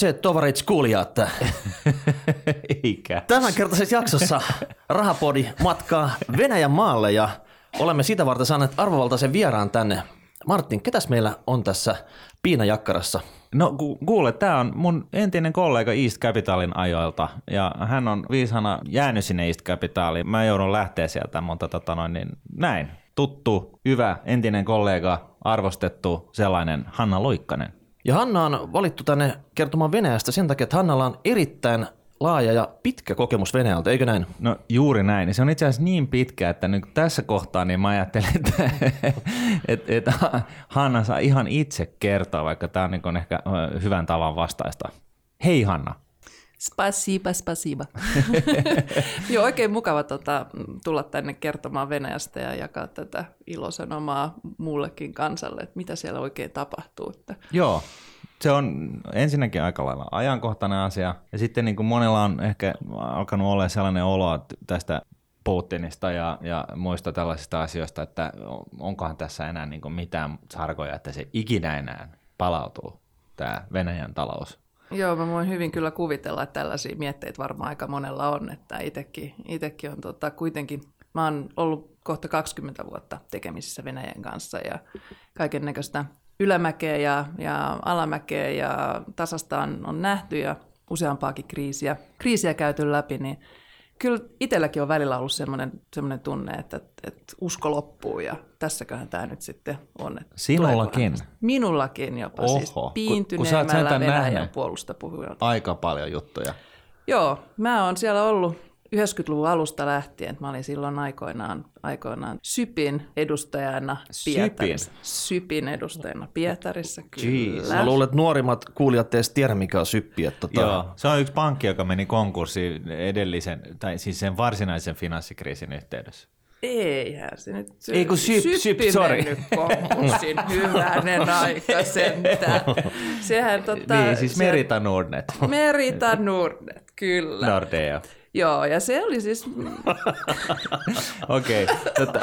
se, tovarits kuulijat. Eikä. Tämänkertaisessa jaksossa Rahapodi matkaa Venäjän maalle ja olemme sitä varten saaneet arvovaltaisen vieraan tänne. Martin, ketäs meillä on tässä piinajakkarassa? No ku- kuule, tämä on mun entinen kollega East Capitalin ajoilta ja hän on viisana jäänyt sinne East Capitaliin. Mä joudun lähteä sieltä, mutta tota noin, niin näin. Tuttu, hyvä, entinen kollega, arvostettu sellainen Hanna Loikkanen. Ja Hanna on valittu tänne kertomaan Venäjästä sen takia, että Hannalla on erittäin laaja ja pitkä kokemus Venäjältä, eikö näin? No juuri näin. Se on itse asiassa niin pitkä, että nyt tässä kohtaa niin mä ajattelen, että, että, että Hanna saa ihan itse kertoa, vaikka tämä on niin ehkä hyvän tavan vastaista. Hei Hanna. Spasiba, spasiba. Joo, oikein mukava tota, tulla tänne kertomaan Venäjästä ja jakaa tätä ilosanomaa muullekin kansalle, että mitä siellä oikein tapahtuu. Että... Joo, se on ensinnäkin aika lailla ajankohtainen asia. Ja sitten niin kuin monella on ehkä alkanut olla sellainen olo tästä Putinista ja, ja muista tällaisista asioista, että onkohan tässä enää niin kuin mitään sarkoja, että se ikinä enää palautuu, tämä Venäjän talous. Joo, mä voin hyvin kyllä kuvitella, että tällaisia mietteitä varmaan aika monella on, että itsekin, itsekin on tota, kuitenkin, mä oon ollut kohta 20 vuotta tekemisissä Venäjän kanssa ja kaiken näköistä ylämäkeä ja, ja alamäkeä ja tasastaan on nähty ja useampaakin kriisiä, kriisiä käyty läpi, niin kyllä itselläkin on välillä ollut semmoinen, semmoinen tunne, että, että usko loppuu ja tässäköhän tämä nyt sitten on. Että Sinullakin? Minullakin jopa, Oho. siis piintyneemmällä Venäjän puolusta puhujalta. Aika paljon juttuja. Joo, mä oon siellä ollut 90-luvun alusta lähtien, mä olin silloin aikoinaan, aikoinaan Sypin edustajana Pietarissa. Sypin? Sypin edustajana Pietarissa, kyllä. Jeez. Mä luulen, että nuorimmat kuulijat eivät tiedä, mikä on Syppi. Että tota... Joo, se on yksi pankki, joka meni konkurssiin edellisen, tai siis sen varsinaisen finanssikriisin yhteydessä. Eihän se nyt... Ei kun syp, syp, sorry. konkurssin hyvänen aika sentään. Sehän tota... Niin, siis Merita Nordnet. Merita Nordnet, kyllä. Nordea. Joo, ja se oli siis... Okei. Tota.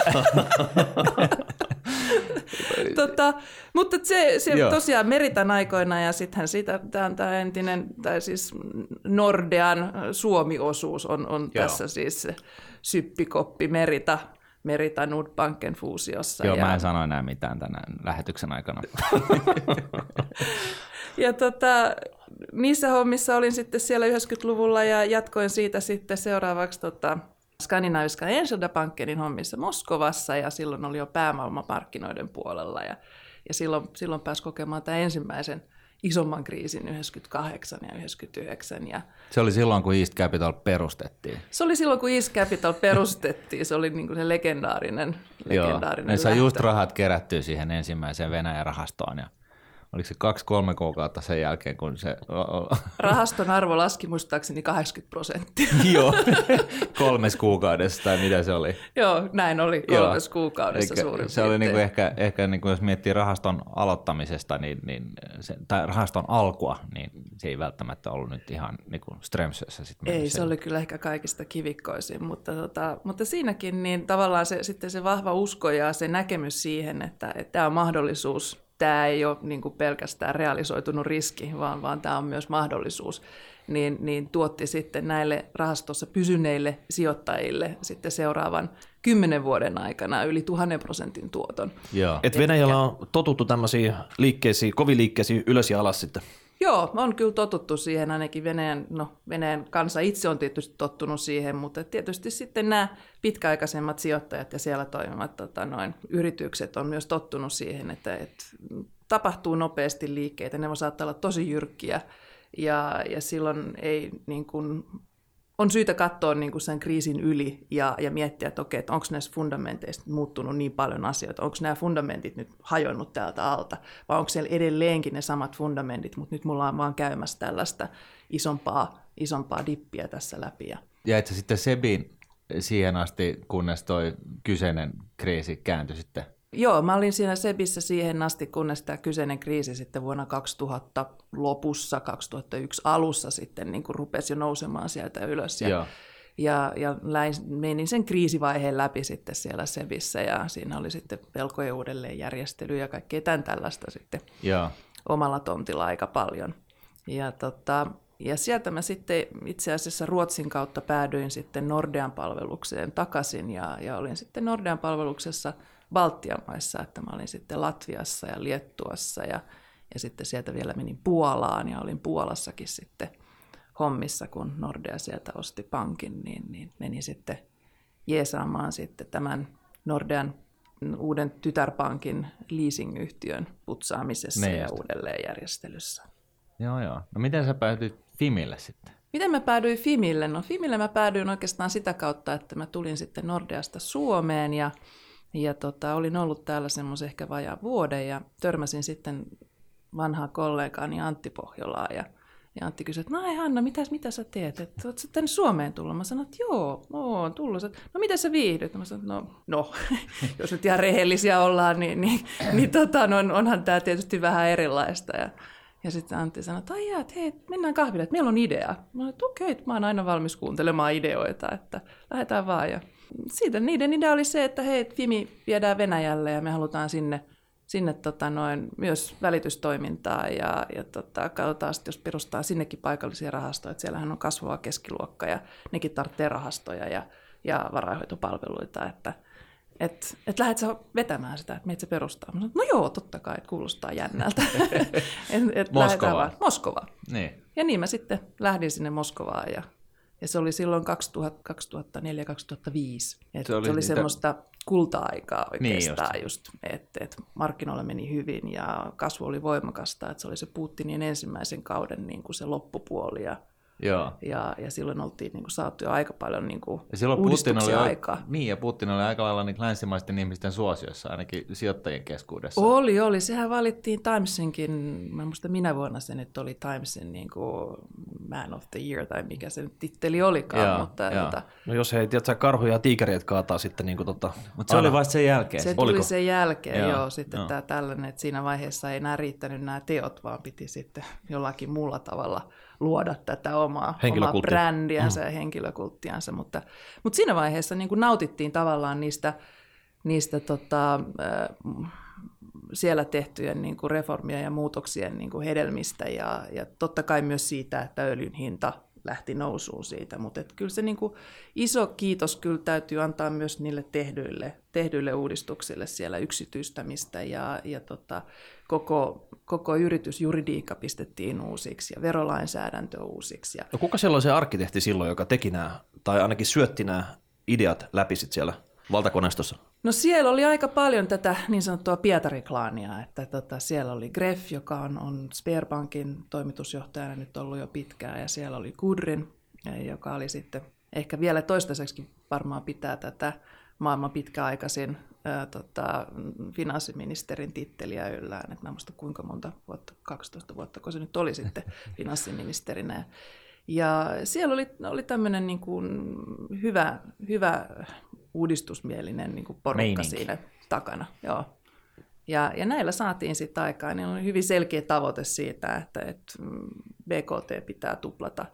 tota, mutta se, se tosiaan Meritan aikoina ja sittenhän siitä tämä, entinen, tai siis Nordean Suomi-osuus on, on tässä siis syppikoppi Merita, Merita Nordbanken fuusiossa. Joo, ja... mä en sano enää mitään tänä lähetyksen aikana. ja tota, niissä hommissa olin sitten siellä 90-luvulla ja jatkoin siitä sitten seuraavaksi tota, Skandinaaviska Enskilda hommissa Moskovassa ja silloin oli jo päämaailmamarkkinoiden puolella ja, ja silloin, silloin pääsi kokemaan tämän ensimmäisen isomman kriisin 98 ja 99. Ja se oli silloin, kun East Capital perustettiin. Se oli silloin, kun East Capital perustettiin. Se oli niin kuin se legendaarinen, legendaarinen Joo, ne sai just rahat kerättyä siihen ensimmäiseen Venäjän rahastoon ja oliko se kaksi-kolme kuukautta sen jälkeen, kun se... Rahaston arvo laski muistaakseni 80 prosenttia. Joo, kolmes kuukaudessa tai mitä se oli. Joo, näin oli kolmes Joo. kuukaudessa Eikä, suurin Se oli niinku ehkä, ehkä niinku, jos miettii rahaston aloittamisesta niin, niin se, tai rahaston alkua, niin se ei välttämättä ollut nyt ihan niinku Strömsössä. Sit ei, se oli kyllä ehkä kaikista kivikkoisin, mutta, tota, mutta siinäkin niin tavallaan se, sitten se vahva usko ja se näkemys siihen, että, että tämä on mahdollisuus tämä ei ole niin kuin pelkästään realisoitunut riski, vaan, vaan tämä on myös mahdollisuus, niin, niin tuotti sitten näille rahastossa pysyneille sijoittajille sitten seuraavan kymmenen vuoden aikana yli tuhannen prosentin tuoton. Joo. Et Venäjällä on totuttu tämmöisiin liikkeisiin, kovin liikkeisiin ylös ja alas sitten. Joo, on kyllä totuttu siihen, ainakin Venäjän, no, Venäjän kansa itse on tietysti tottunut siihen, mutta tietysti sitten nämä pitkäaikaisemmat sijoittajat ja siellä toimivat tota, noin, yritykset on myös tottunut siihen, että, että tapahtuu nopeasti liikkeitä, ne saattaa olla tosi jyrkkiä ja, ja silloin ei niin kuin, on syytä katsoa niin kuin sen kriisin yli ja, ja miettiä, että okei, että onko näissä fundamenteista muuttunut niin paljon asioita, onko nämä fundamentit nyt hajonnut täältä alta, vai onko siellä edelleenkin ne samat fundamentit, mutta nyt mulla on vaan käymässä tällaista isompaa, isompaa dippiä tässä läpi. Ja että sitten Sebin siihen asti, kunnes toi kyseinen kriisi kääntyi sitten Joo, mä olin siinä Sebissä siihen asti, kunnes tämä kyseinen kriisi sitten vuonna 2000 lopussa, 2001 alussa sitten niin kuin rupesi jo nousemaan sieltä ylös. Ja, ja, ja läin, menin sen kriisivaiheen läpi sitten siellä Sebissä ja siinä oli sitten velkojen uudelleenjärjestely ja kaikkea tämän tällaista sitten Joo. omalla tontilla aika paljon. Ja, tota, ja sieltä mä sitten itse asiassa Ruotsin kautta päädyin sitten Nordean palvelukseen takaisin ja, ja olin sitten Nordean palveluksessa Baltian maissa, että mä olin sitten Latviassa ja Liettuassa ja, ja sitten sieltä vielä menin Puolaan ja olin Puolassakin sitten hommissa, kun Nordea sieltä osti pankin, niin, niin menin sitten jeesaamaan sitten tämän Nordean uuden tytärpankin leasingyhtiön putsaamisessa Niin ja uudelleenjärjestelyssä. Joo, joo. No miten sä päädyit Fimille sitten? Miten mä päädyin Fimille? No Fimille mä päädyin oikeastaan sitä kautta, että mä tulin sitten Nordeasta Suomeen ja, ja tota, olin ollut täällä semmoisen ehkä vajaa vuoden ja törmäsin sitten vanhaa kollegaani Antti Pohjolaa ja, ja Antti kysyi, että no Hanna, mitä, mitä sä teet? Että oot sä tänne Suomeen tullut? Mä sanoin, että joo, oon tullut. Sä, no miten sä viihdyt? Mä sanoin, no, no jos nyt ihan rehellisiä ollaan, niin, niin, niin tota, no, onhan tämä tietysti vähän erilaista. Ja, ja sitten Antti sanoi, että jaa, että hei, mennään kahville, että meillä on idea. Mä sanoin, että okei, että mä oon aina valmis kuuntelemaan ideoita, että lähdetään vaan. Ja siitä niiden idea oli se, että hei, Fimi viedään Venäjälle ja me halutaan sinne, sinne tota noin, myös välitystoimintaa ja, ja tota, katsotaan sitten, jos perustaa sinnekin paikallisia rahastoja, että siellähän on kasvava keskiluokka ja nekin tarvitsee rahastoja ja, ja varainhoitopalveluita, että et, et lähdet sä vetämään sitä, että meitä se perustaa. Mä sanoin, no joo, totta kai, että kuulostaa jännältä. et, et Moskovaan. vaan- Moskovaan. Niin. Ja niin mä sitten lähdin sinne Moskovaan ja, ja se oli silloin 2000, 2004-2005. Et Se se oli oli, se oli niitä- semmoista kulta-aikaa Niin oikeastaan niin just, että et markkinoilla meni hyvin ja kasvu oli voimakasta. Et se oli se Putinin ensimmäisen kauden niin kuin se loppupuoli ja, Joo. ja, ja silloin oltiin niin kuin saatu jo aika paljon niin kuin Ja silloin Putin oli, aikaa. Niin, ja Putin oli aika lailla niin länsimaisten ihmisten suosiossa, ainakin sijoittajien keskuudessa. Oli, oli. Sehän valittiin Timesinkin, mä muista minä vuonna se nyt oli Timesin niin kuin Man of the Year tai mikä se nyt titteli olikaan, Joo, mutta joo. tota, No jos ei, tiedätkö, karhuja ja tiikereitä kaataa sitten niin kuin tota, Mutta se oli vasta sen jälkeen. Se Se... tuli sen jälkeen, Joo, joo, sitten joo. tämä tällainen, että siinä vaiheessa ei enää riittänyt nämä teot, vaan piti sitten jollakin muulla tavalla luoda tätä omaa, omaa Henkilökulttia. brändiänsä ja henkilökulttiansa, mutta, mutta siinä vaiheessa niin kuin nautittiin tavallaan niistä, niistä tota, äh, siellä tehtyjen niin kuin reformien ja muutoksien niin kuin hedelmistä ja, ja totta kai myös siitä, että öljyn hinta lähti nousuun siitä, mutta et kyllä se niin kuin iso kiitos kyllä täytyy antaa myös niille tehdyille, tehdyille uudistuksille siellä yksityistämistä ja, ja tota, koko, koko yritysjuridiikka pistettiin uusiksi ja verolainsäädäntö uusiksi. Ja No kuka siellä oli se arkkitehti silloin, joka teki nämä, tai ainakin syötti nämä ideat läpi sit siellä valtakoneistossa? No siellä oli aika paljon tätä niin sanottua Pietari-klaania, että tota, siellä oli Greff, joka on, on Sperbankin toimitusjohtajana nyt ollut jo pitkään, ja siellä oli Kudrin, eh, joka oli sitten ehkä vielä toistaiseksi varmaan pitää tätä maailman pitkäaikaisin ää, tota, finanssiministerin titteliä yllään, että mä muista kuinka monta vuotta, 12 vuotta, kun se nyt oli sitten finanssiministerinä. Ja siellä oli, oli tämmöinen niin kuin hyvä, hyvä uudistusmielinen niin kuin porukka Meininki. siinä takana. Joo. Ja, ja näillä saatiin sitten aikaan. Niin oli hyvin selkeä tavoite siitä, että, että mm, BKT pitää tuplata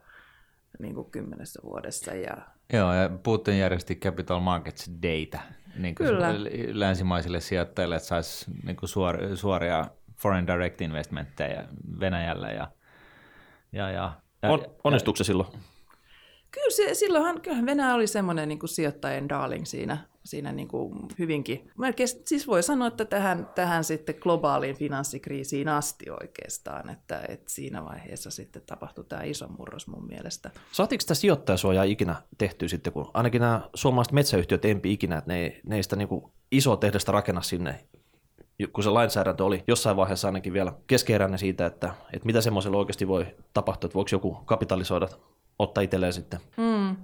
niin kuin kymmenessä vuodessa. Ja, Joo, ja Putin järjesti Capital Markets Data niin kuin Kyllä. länsimaisille sijoittajille, että saisi niin kuin suor, suoria foreign direct investmentteja Venäjälle. Ja, ja, ja, ja, On, onnistuiko se silloin? Kyllä se, silloinhan kyllähän Venäjä oli semmoinen niin kuin sijoittajien darling siinä, siinä niin kuin hyvinkin. Melkein, siis voi sanoa, että tähän, tähän sitten globaaliin finanssikriisiin asti oikeastaan, että, että siinä vaiheessa sitten tapahtui tämä iso murros mun mielestä. Saatiinko sitä sijoittajasuojaa ikinä tehtyä sitten, kun ainakin nämä suomalaiset metsäyhtiöt empi ikinä, että ne ei, ne ei sitä niin kuin isoa tehdasta rakenna sinne, kun se lainsäädäntö oli jossain vaiheessa ainakin vielä keskeeräinen siitä, että, että mitä semmoisella oikeasti voi tapahtua, että voiko joku kapitalisoida, ottaa itselleen sitten. Mm.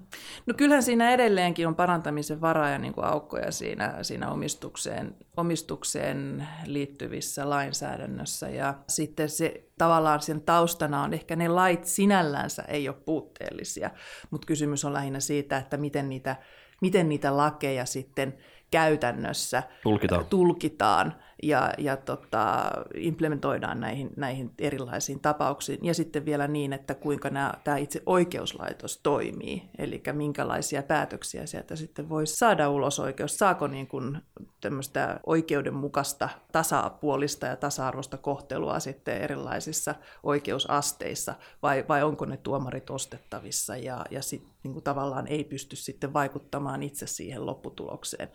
No kyllähän siinä edelleenkin on parantamisen varaa ja niin kuin aukkoja siinä, siinä omistukseen, omistukseen liittyvissä lainsäädännössä. Ja sitten se tavallaan sen taustana on ehkä ne lait sinällänsä ei ole puutteellisia, mutta kysymys on lähinnä siitä, että miten niitä, miten niitä lakeja sitten käytännössä Tulkitaan. tulkitaan ja, ja tota, implementoidaan näihin, näihin erilaisiin tapauksiin. Ja sitten vielä niin, että kuinka nämä, tämä itse oikeuslaitos toimii, eli minkälaisia päätöksiä sieltä sitten voisi saada ulos oikeus. Saako niin kuin tämmöistä oikeudenmukaista, tasapuolista ja tasa-arvoista kohtelua sitten erilaisissa oikeusasteissa, vai, vai onko ne tuomarit ostettavissa ja, ja sit, niin tavallaan ei pysty sitten vaikuttamaan itse siihen lopputulokseen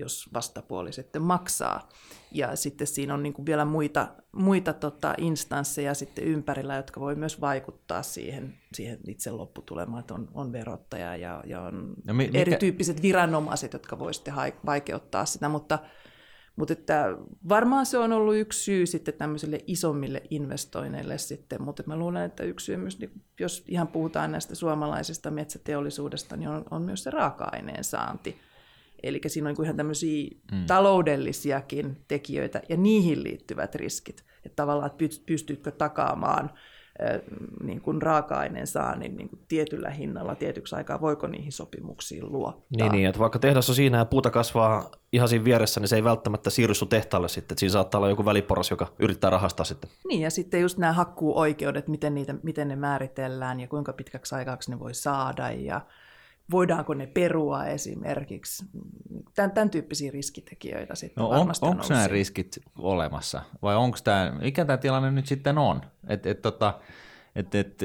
jos vastapuoli sitten maksaa. Ja sitten siinä on niin kuin vielä muita, muita tota instansseja sitten ympärillä, jotka voi myös vaikuttaa siihen, siihen itse lopputulemaan, että on, on verottaja ja, ja on no mi- erityyppiset viranomaiset, jotka voi sitten vaikeuttaa sitä, mutta mutta että varmaan se on ollut yksi syy sitten tämmöisille isommille investoinneille sitten, mutta mä luulen, että yksi syy myös, niin jos ihan puhutaan näistä suomalaisesta metsäteollisuudesta, niin on, on myös se raaka-aineen saanti. Eli siinä on niin ihan tämmöisiä mm. taloudellisiakin tekijöitä ja niihin liittyvät riskit. Että tavallaan, että pystytkö takaamaan niin kuin raaka-aineen saannin niin kuin tietyllä hinnalla tietyksi aikaa, voiko niihin sopimuksiin luottaa. Niin, niin, että vaikka tehdas on siinä ja puuta kasvaa ihan siinä vieressä, niin se ei välttämättä siirry sun tehtaalle sitten, että siinä saattaa olla joku väliporas, joka yrittää rahastaa sitten. Niin, ja sitten just nämä hakkuuoikeudet, miten, niitä, miten ne määritellään ja kuinka pitkäksi aikaaksi ne voi saada ja voidaanko ne perua esimerkiksi. Tämän, tämän tyyppisiä riskitekijöitä sitten no, varmasti on, Onko nämä riskit olemassa vai onko tämä, mikä tämä tilanne nyt sitten on? Et, et, tota, et, et,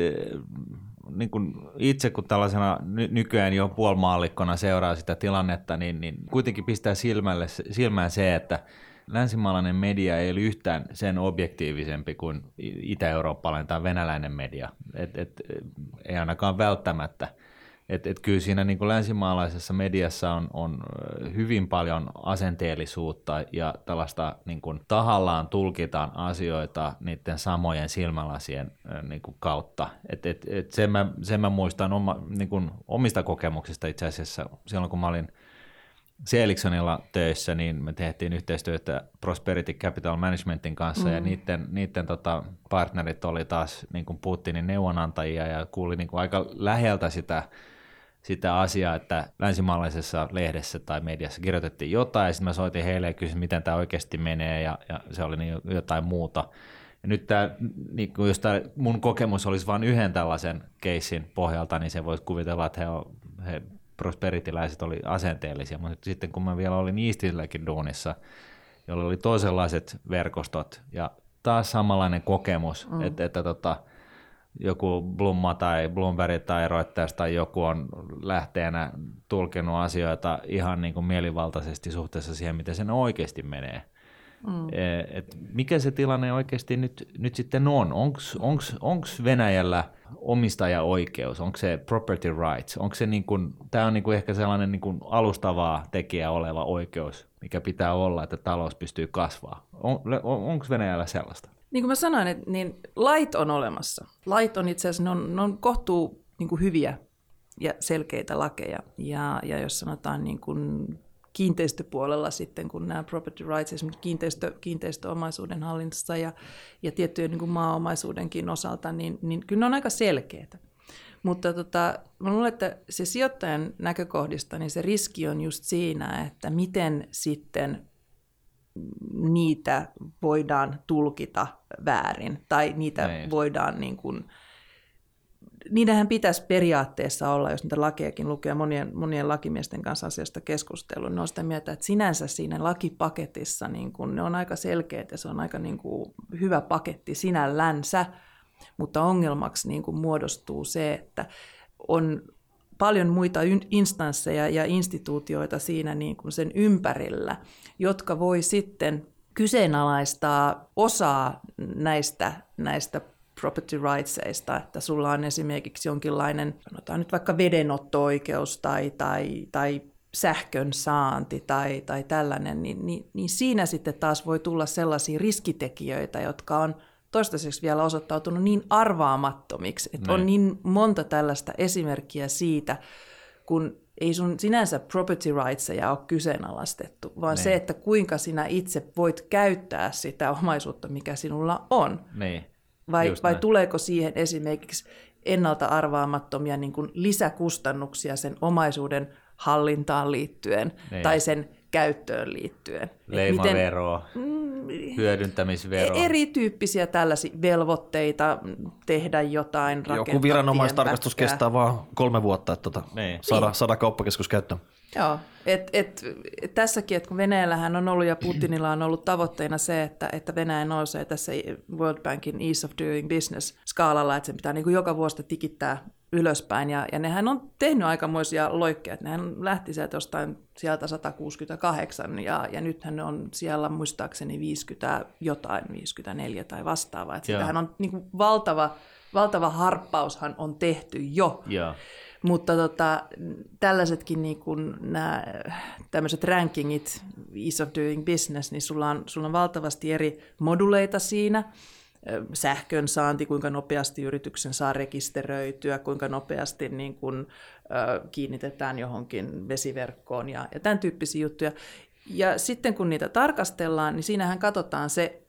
niin kun itse kun tällaisena nykyään jo puolmaallikkona seuraa sitä tilannetta, niin, niin kuitenkin pistää silmälle, silmään se, että länsimaalainen media ei ole yhtään sen objektiivisempi kuin itä-eurooppalainen tai venäläinen media. Et, et, ei ainakaan välttämättä – et, et kyllä siinä niin kuin länsimaalaisessa mediassa on, on hyvin paljon asenteellisuutta ja tällaista niin kuin tahallaan tulkitaan asioita niiden samojen silmälasien niin kuin kautta. Et, et, et sen, mä, sen mä muistan oma, niin kuin omista kokemuksista itse asiassa silloin, kun mä olin Seeliksonilla töissä, niin me tehtiin yhteistyötä Prosperity Capital Managementin kanssa mm. ja niiden, niiden tota, partnerit oli taas niin kuin Putinin neuvonantajia ja kuuli niin kuin aika läheltä sitä sitä asiaa, että länsimaalaisessa lehdessä tai mediassa kirjoitettiin jotain, ja sitten mä soitin heille ja kysyin, miten tämä oikeasti menee, ja, ja se oli niin jotain muuta. Ja nyt tämä, niin jos tämä mun kokemus olisi vain yhden tällaisen keissin pohjalta, niin se voisi kuvitella, että he, on, he prosperitiläiset oli asenteellisia, mutta sitten kun mä vielä olin Eastilläkin duunissa, jolla oli toisenlaiset verkostot ja taas samanlainen kokemus, mm. että, että tota, joku Blumma tai Bloomberg tai Reuters tai joku on lähteenä tulkinut asioita ihan niin kuin mielivaltaisesti suhteessa siihen, miten se oikeasti menee. Mm. E, et mikä se tilanne oikeasti nyt, nyt sitten on? Onko Venäjällä omistajaoikeus? Onko se property rights? Onko se niin kuin, tämä on niin kuin ehkä sellainen niin kuin alustavaa tekijä oleva oikeus, mikä pitää olla, että talous pystyy kasvaa? On, on, onko Venäjällä sellaista? Niin kuin mä sanoin, että niin lait on olemassa. Lait on itse asiassa, ne on, ne on kohtuu niin kuin hyviä ja selkeitä lakeja. Ja, ja jos sanotaan niin kuin kiinteistöpuolella sitten, kun nämä property rights, esimerkiksi kiinteistö, kiinteistöomaisuuden hallinnassa ja, ja tiettyjen niin kuin maaomaisuudenkin osalta, niin, niin kyllä ne on aika selkeitä. Mutta tota, mä luulen, että se sijoittajan näkökohdista, niin se riski on just siinä, että miten sitten niitä voidaan tulkita väärin tai niitä Nein. voidaan niin kuin, niidenhän pitäisi periaatteessa olla, jos niitä lakejakin lukee monien, monien lakimiesten kanssa asiasta keskustelua, niin on sitä mieltä, että sinänsä siinä lakipaketissa niin kun ne on aika selkeät ja se on aika niin kuin hyvä paketti sinällänsä, mutta ongelmaksi niin kuin muodostuu se, että on paljon muita instansseja ja instituutioita siinä niin kuin sen ympärillä, jotka voi sitten kyseenalaistaa osaa näistä, näistä property rightsista, että sulla on esimerkiksi jonkinlainen, sanotaan nyt vaikka vedenotto-oikeus tai, tai, tai sähkön saanti tai, tai tällainen, niin, niin, niin siinä sitten taas voi tulla sellaisia riskitekijöitä, jotka on toistaiseksi vielä osoittautunut niin arvaamattomiksi, että Näin. on niin monta tällaista esimerkkiä siitä, kun ei sun sinänsä property rightseja ole kyseenalaistettu, vaan Niin. se, että kuinka sinä itse voit käyttää sitä omaisuutta, mikä sinulla on. Niin. Vai, vai tuleeko siihen esimerkiksi ennalta arvaamattomia niin kuin lisäkustannuksia sen omaisuuden hallintaan liittyen, niin. tai sen käyttöön liittyen. Leimavero, hyödyntämisvero. E- erityyppisiä tällaisia velvoitteita tehdä jotain, rakentaa Joku viranomaistarkastus tienpätkää. kestää vaan kolme vuotta, että tota, Niin. saada, saada kauppakeskus käyttöön. Joo, et, et, et tässäkin, että kun Venäjällähän on ollut ja Putinilla on ollut tavoitteena se, että, että Venäjä nousee tässä World Bankin Ease of Doing Business skaalalla, että sen pitää niin kuin joka vuosi tikittää ylöspäin. Ja, ja nehän on tehnyt aikamoisia loikkeja, nehän lähti sieltä jostain sieltä 168 ja, ja nythän ne on siellä muistaakseni 50 jotain, 54 tai vastaavaa. Että sitähän on niin kuin valtava, valtava harppaushan on tehty jo. Joo. Mutta tota, tällaisetkin niin kuin nämä tämmöiset rankingit, ease of doing business, niin sulla on, sulla on valtavasti eri moduleita siinä. Sähkön saanti, kuinka nopeasti yrityksen saa rekisteröityä, kuinka nopeasti niin kuin, kiinnitetään johonkin vesiverkkoon ja, ja tämän tyyppisiä juttuja. Ja sitten kun niitä tarkastellaan, niin siinähän katsotaan se,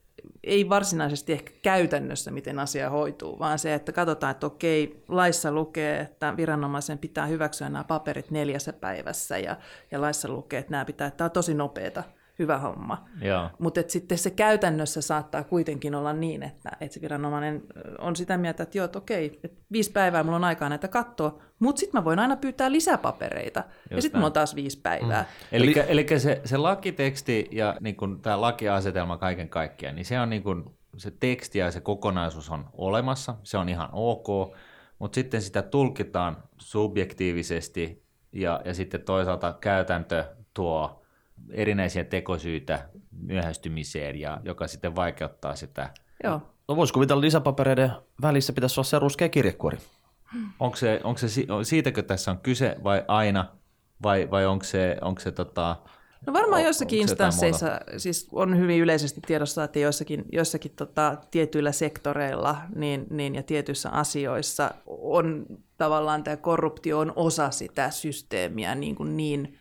ei varsinaisesti ehkä käytännössä, miten asia hoituu, vaan se, että katsotaan, että okei, laissa lukee, että viranomaisen pitää hyväksyä nämä paperit neljässä päivässä, ja, ja laissa lukee, että nämä pitää, että tämä on tosi nopeata, hyvä homma. Joo. Mutta sitten se käytännössä saattaa kuitenkin olla niin, että, että se viranomainen on sitä mieltä, että joo, että okei, että viisi päivää mulla on aikaa näitä katsoa, mutta sitten mä voin aina pyytää lisäpapereita, ja Just sitten mulla on taas viisi päivää. Mm. Eli, eli se, se lakiteksti ja niin tämä lakiasetelma kaiken kaikkiaan, niin se on niin kun, se teksti ja se kokonaisuus on olemassa, se on ihan ok, mutta sitten sitä tulkitaan subjektiivisesti ja, ja sitten toisaalta käytäntö tuo erinäisiä tekosyitä myöhästymiseen, ja, joka sitten vaikeuttaa sitä. Joo. No voisi kuvitella lisäpapereiden välissä pitäisi olla se ruskea kirjekuori. Onko se, onko se si- siitäkö tässä on kyse vai aina, vai, vai onko se, onko se tota, No varmaan joissakin instansseissa, siis on hyvin yleisesti tiedossa, että joissakin, joissakin tota, tietyillä sektoreilla niin, niin, ja tietyissä asioissa on tavallaan tämä korruptio on osa sitä systeemiä niin, kuin niin,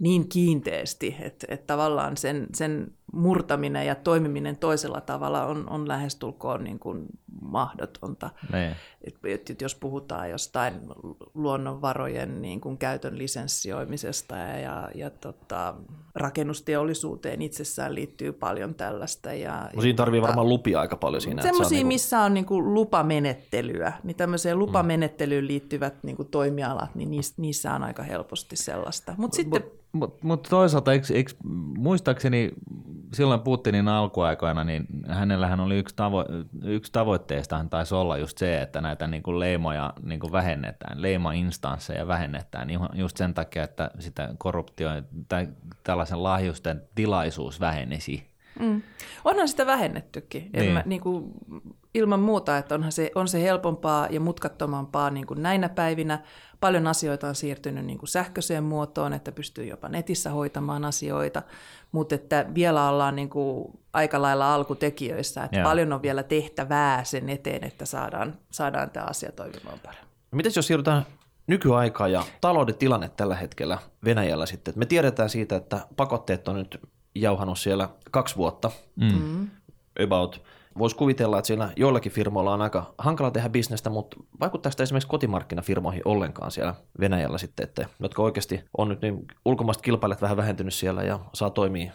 niin kiinteästi, että, että tavallaan sen, sen murtaminen ja toimiminen toisella tavalla on, on lähestulkoon niin kuin mahdotonta. niin. Et, et, et jos puhutaan jostain luonnonvarojen niin kuin käytön lisenssioimisesta ja, ja, ja tota, rakennusteollisuuteen itsessään liittyy paljon tällaista. Ja, No siinä tarvii varmaan lupia aika paljon siinä. Semmoisia, niinku- missä on niin kuin lupamenettelyä, niin tämmöiseen lupamenettelyyn liittyvät niin kuin toimialat, niin niissä, on aika helposti sellaista. Mutta sitten Mutta mut toisaalta, eikö, eikö, muistaakseni silloin Putinin alkuaikoina, niin hänellähän oli yksi, tavo, yksi tavoitteestahan taisi olla just se, että näitä niin kuin leimoja niin kuin vähennetään, leimainstansseja vähennetään niin just sen takia, että sitä korruptio tai tällaisen lahjusten tilaisuus vähenisi. Mm. Onhan sitä vähennettykin. En Niin. mä, niin kuin, ilman muuta, että onhan se, on se helpompaa ja mutkattomampaa niin kuin näinä päivinä. Paljon asioita on siirtynyt niin kuin sähköiseen muotoon, että pystyy jopa netissä hoitamaan asioita, mutta että vielä ollaan niin kuin aika lailla alkutekijöissä, että Joo. paljon on vielä tehtävää sen eteen, että saadaan, saadaan tämä asia toimimaan paremmin. Miten jos siirrytään nykyaikaan ja talouden tilanne tällä hetkellä Venäjällä sitten? Me tiedetään siitä, että pakotteet on nyt jauhanut siellä kaksi vuotta, Mm. about. Voisi kuvitella, että siellä joillakin firmoilla on aika hankala tehdä bisnestä, mutta vaikuttaako sitä esimerkiksi kotimarkkinafirmoihin ollenkaan siellä Venäjällä sitten, että, jotka oikeasti on nyt niin ulkomaiset kilpailijat vähän vähentynyt siellä ja saa toimia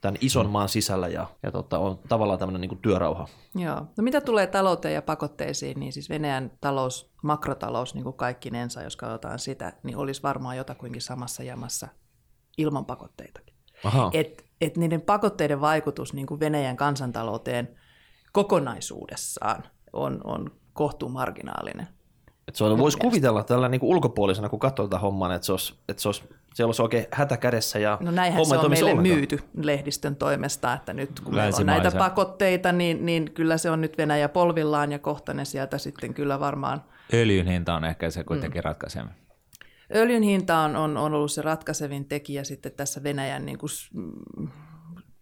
tämän ison maan sisällä ja, ja tota, on tavallaan tämmöinen niin työrauha. Joo. No mitä tulee talouteen ja pakotteisiin, niin siis Venäjän talous, makrotalous niin kuin kaikkinensa, jos katsotaan sitä, niin olisi varmaan jotakuinkin samassa jamassa ilman pakotteitakin. Aha. Et, et niiden pakotteiden vaikutus niin kuin Venäjän kansantalouteen kokonaisuudessaan on, on kohtuu marginaalinen. Et se on, voisi kuvitella tällä niin ulkopuolisena, kun katsoo tätä hommaa, että se olisi, että se olisi, siellä olisi oikein hätä kädessä ja No näinhän homma se on meille ollenkaan. myyty lehdistön toimesta, että nyt kun meillä on näitä pakotteita, niin, niin kyllä se on nyt Venäjä polvillaan ja kohta ne sieltä sitten kyllä varmaan Öljyn hinta on ehkä se kuitenkin mm. ratkaisema. Öljyn hinta on, on, on ollut se ratkaisevin tekijä sitten tässä Venäjän niin kuin, mm,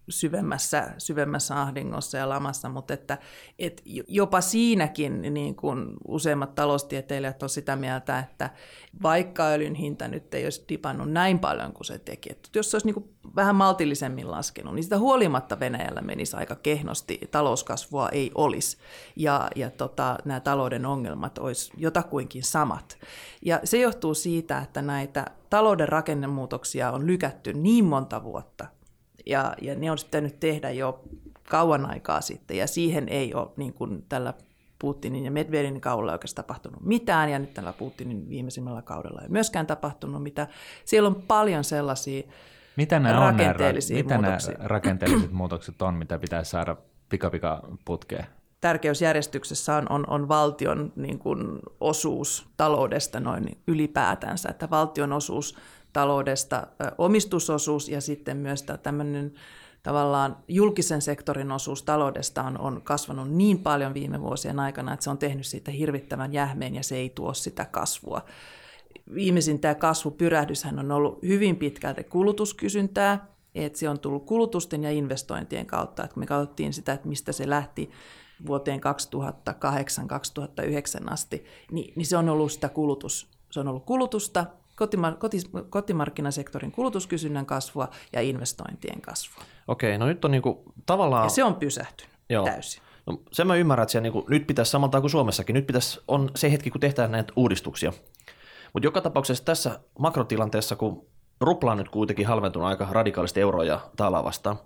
syvemmässä, syvemmässä ahdingossa ja lamassa, mutta että, et jopa siinäkin niin kuin useimmat taloustieteilijät on sitä mieltä, että vaikka öljyn hinta nyt ei olisi dipannut näin paljon kuin se teki, että jos se olisi niin kuin vähän maltillisemmin laskenut, niin sitä huolimatta Venäjällä menisi aika kehnosti, talouskasvua ei olisi ja, ja tota, nämä talouden ongelmat olisi jotakuinkin samat. Ja se johtuu siitä, että näitä talouden rakennemuutoksia on lykätty niin monta vuotta, ja, ja ne on pitänyt tehdä jo kauan aikaa sitten, ja siihen ei ole niin kuin tällä Putinin ja Medvedevin kaudella oikeastaan tapahtunut mitään, ja nyt tällä Putinin viimeisimmällä kaudella ei myöskään tapahtunut mitään. Siellä on paljon sellaisia mitä nämä rakenteellisia on, nämä, muutoksia. Mitä nämä rakenteelliset muutokset on, mitä pitäisi saada pikapika putkeen? tärkeysjärjestyksessä on, on, on valtion niin kuin, osuus taloudesta noin ylipäätänsä, että valtion osuus taloudesta, omistusosuus ja sitten myös tämmöinen tavallaan julkisen sektorin osuus taloudesta on, on kasvanut niin paljon viime vuosien aikana, että se on tehnyt siitä hirvittävän jähmeen ja se ei tuo sitä kasvua. Viimeisin tämä kasvupyrähdyshän on ollut hyvin pitkälti kulutuskysyntää, että se on tullut kulutusten ja investointien kautta, että kun me katsottiin sitä, että mistä se lähti vuoteen 2008-2009 asti, niin, niin se on ollut sitä kulutus, se on ollut kulutusta, kotima, kotis, kotimarkkinasektorin kulutuskysynnän kasvua ja investointien kasvua. Okei, no nyt on niinku tavallaan... Ja se on pysähtynyt Joo. täysin. No, sen mä ymmärrän, että niinku, nyt pitäisi samalta kuin Suomessakin, nyt pitäisi, on se hetki, kun tehdään näitä uudistuksia. Mutta joka tapauksessa tässä makrotilanteessa, kun rupla on nyt kuitenkin halventunut aika radikaalisti euroa ja taalaa vastaan,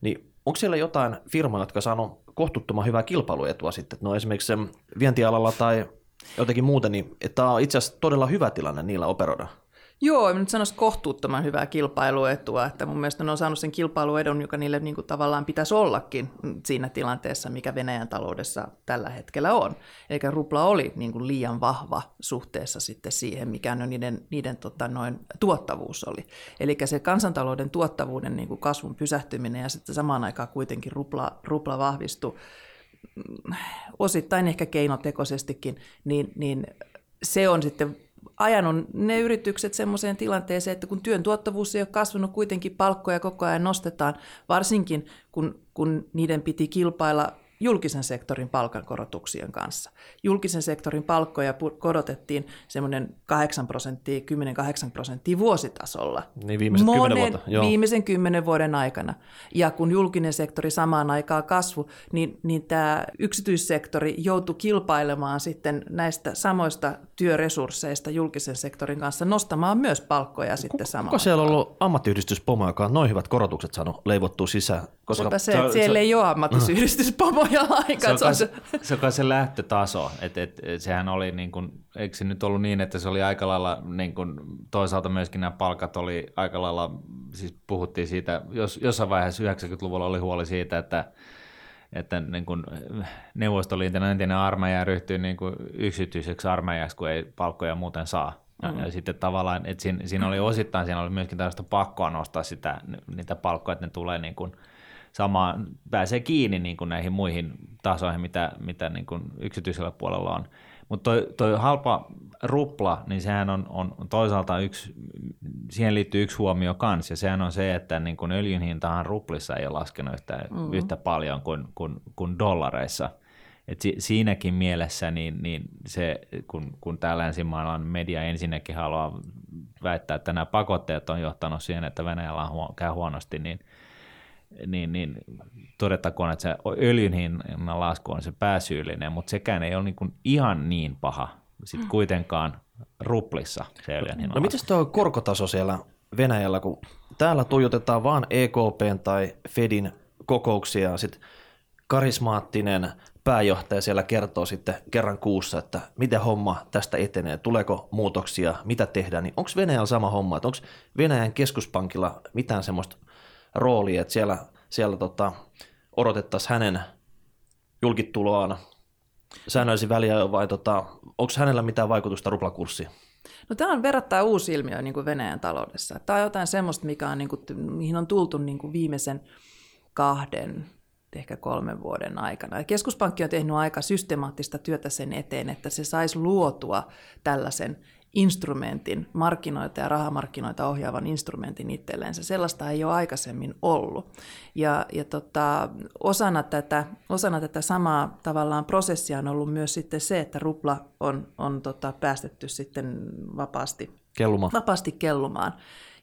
niin onko siellä jotain firmaa, jotka saanut kohtuuttoman hyvää kilpailuetua sitten, no esimerkiksi vientialalla tai jotenkin muuten, niin että tämä on itse asiassa todella hyvä tilanne niillä operoida. Joo, en nyt sanoisi kohtuuttoman hyvää kilpailuetua, että mun mielestä ne on saanut sen kilpailuedun, joka niille niin kuin tavallaan pitäisi ollakin siinä tilanteessa, mikä Venäjän taloudessa tällä hetkellä on. Eli rupla oli niin kuin liian vahva suhteessa sitten siihen, mikä no niiden, niiden tota, noin, tuottavuus oli. Eli se kansantalouden tuottavuuden niin kuin kasvun pysähtyminen ja sitten samaan aikaan kuitenkin rupla, rupla vahvistui osittain ehkä keinotekoisestikin, niin, niin se on sitten ajanut ne yritykset sellaiseen tilanteeseen, että kun työn tuottavuus ei ole kasvanut, kuitenkin palkkoja koko ajan nostetaan, varsinkin kun, kun niiden piti kilpailla julkisen sektorin palkankorotuksien kanssa. Julkisen sektorin palkkoja korotettiin semmoinen 8 prosenttia, 10-8 prosenttia vuositasolla. Niin viimeiset Monen, kymmenen vuotta. Joo. Viimeisen kymmenen vuoden aikana. Ja kun julkinen sektori samaan aikaan kasvu, niin, niin tämä yksityissektori joutui kilpailemaan sitten näistä samoista työresursseista julkisen sektorin kanssa nostamaan myös palkkoja sitten samaan Onko siellä ollut ammattiyhdistyspomo, joka on noin hyvät korotukset saanut leivottua sisään? Koska se, se, siellä se, ei ole ammattiyhdistyspomoja lainkaan. Se on, se, se, on se lähtötaso. Et, et, et, sehän oli, niin kuin, eikö se nyt ollut niin, että se oli aika lailla, niin kuin, toisaalta myöskin nämä palkat oli aika lailla, siis puhuttiin siitä, jos, jossain vaiheessa 90-luvulla oli huoli siitä, että että niin kuin Neuvostoliiton entinen armeija ryhtyy niin kuin yksityiseksi armeijaksi, kun ei palkkoja muuten saa. Ja sitten tavallaan, että siinä, siinä oli osittain, siinä oli myöskin tällaista pakkoa nostaa sitä, niitä palkkoja, että ne tulee niin kuin samaan, pääsee kiinni niin kuin näihin muihin tasoihin, mitä, mitä niin kuin yksityisellä puolella on. Mutta toi, toi halpa rupla, niin sehän on, on toisaalta yksi, siihen liittyy yksi huomio kanssa, ja sehän on se, että niin kun öljyn hintahan ruplissa ei ole laskenut yhtä, mm-hmm. yhtä paljon kuin, kuin, kuin dollareissa. Et si, siinäkin mielessä, niin, niin se, kun, kun täällä länsimaailman media ensinnäkin haluaa väittää, että nämä pakotteet on johtanut siihen, että Venäjällä on huo, käy huonosti, niin, niin, niin todettakoon, että se öljyn hinnan lasku on se pääsyyllinen, mutta sekään ei ole niin kuin ihan niin paha sit kuitenkaan ruplissa se öljyn hinnan No miten tuo korkotaso siellä Venäjällä, kun täällä tuijotetaan vaan EKPn tai Fedin kokouksia ja sitten karismaattinen pääjohtaja siellä kertoo sitten kerran kuussa, että miten homma tästä etenee, tuleeko muutoksia, mitä tehdään, niin onko Venäjällä sama homma, että onko Venäjän keskuspankilla mitään semmoista roolia, että siellä, siellä tota, odotettaisiin hänen julkituloaan säännöllisin väliä vai tota, onko hänellä mitään vaikutusta ruplakurssiin? No, tämä on verrattain uusi ilmiö niin kuin Venäjän taloudessa. Tämä on jotain semmoista, mikä on, niin kuin, mihin on tultu niin kuin viimeisen kahden, ehkä kolmen vuoden aikana. Keskuspankki on tehnyt aika systemaattista työtä sen eteen, että se saisi luotua tällaisen instrumentin, markkinoita ja rahamarkkinoita ohjaavan instrumentin itselleensä. Sellaista ei ole aikaisemmin ollut. Ja, ja tota, osana, tätä, osana tätä samaa tavallaan prosessia on ollut myös sitten se, että rupla on, on tota, päästetty sitten vapaasti Kelluma. vapaasti kellumaan.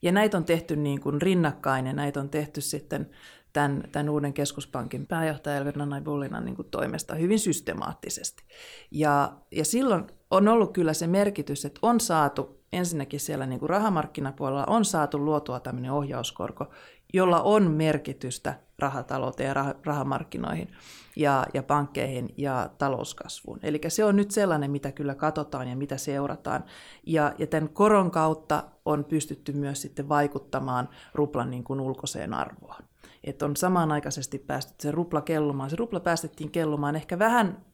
Ja näitä on tehty niin kuin rinnakkain ja näitä on tehty sitten tämän, tämän uuden keskuspankin pääjohtaja Elvira Naibulinan niin kuin toimesta hyvin systemaattisesti. Ja, ja silloin on ollut kyllä se merkitys, että on saatu ensinnäkin siellä niin kuin rahamarkkinapuolella on saatu luotua tämmöinen ohjauskorko, jolla on merkitystä rahatalouteen ja rah- rahamarkkinoihin ja, ja pankkeihin ja talouskasvuun. Eli se on nyt sellainen, mitä kyllä katsotaan ja mitä seurataan. Ja, ja tämän koron kautta on pystytty myös sitten vaikuttamaan ruplan niin kuin ulkoiseen arvoon. Että on samanaikaisesti päästy se rupla kellumaan. Se rupla päästettiin kellumaan ehkä vähän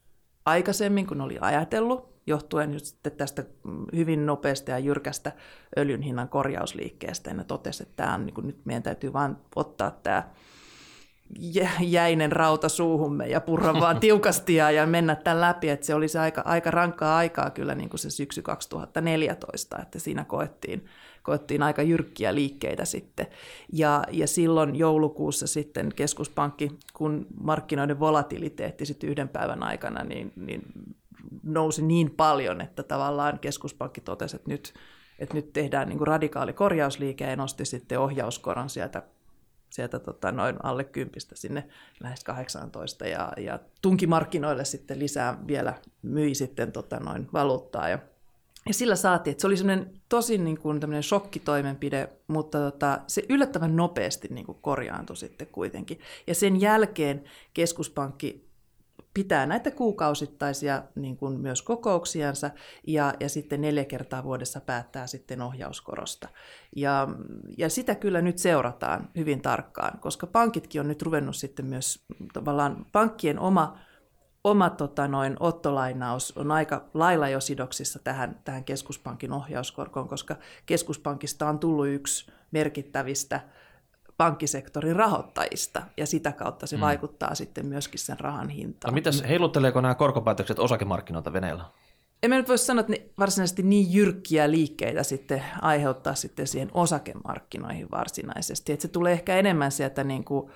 aikaisemmin kuin oli ajatellut, johtuen just tästä hyvin nopeasta ja jyrkästä öljyn hinnan korjausliikkeestä. Ja ne totesi, että tämä on, niin kuin, nyt meidän täytyy vain ottaa tämä jäinen rauta suuhumme ja purra vaan tiukasti ja, ja mennä tämän läpi. Että se oli se aika, aika rankkaa aikaa kyllä niin kuin se syksy 2014, että siinä koettiin, koettiin aika jyrkkiä liikkeitä sitten. Ja, ja silloin joulukuussa sitten keskuspankki, kun markkinoiden volatiliteetti sitten yhden päivän aikana, niin, niin nousi niin paljon, että tavallaan keskuspankki totesi, että nyt, että nyt tehdään niin kuin radikaali korjausliike ja nosti sitten ohjauskoron sieltä sieltä tota, noin alle kympistä sinne lähes 18 ja, ja tunki markkinoille sitten lisää vielä, myi sitten tota, noin valuuttaa ja ja sillä saatiin, että se oli semmoinen tosi niin kuin tämmöinen shokkitoimenpide, mutta tota, se yllättävän nopeasti niin kuin korjaantui sitten kuitenkin. Ja sen jälkeen keskuspankki pitää näitä kuukausittaisia niin kuin myös kokouksiansa ja, ja sitten neljä kertaa vuodessa päättää sitten ohjauskorosta. Ja, ja sitä kyllä nyt seurataan hyvin tarkkaan, koska pankitkin on nyt ruvennut sitten myös tavallaan pankkien oma oma tota, noin, ottolainaus on aika lailla jo sidoksissa tähän, tähän keskuspankin ohjauskorkoon, koska keskuspankista on tullut yksi merkittävistä pankkisektorin rahoittajista, ja sitä kautta se mm. vaikuttaa sitten myöskin sen rahan hintaan. No mitäs, heilutteleeko nämä korkopäätökset osakemarkkinoita Venäjällä? En mä nyt voi sanoa, että ne varsinaisesti niin jyrkkiä liikkeitä sitten aiheuttaa sitten siihen osakemarkkinoihin varsinaisesti. Että se tulee ehkä enemmän sieltä niin kuin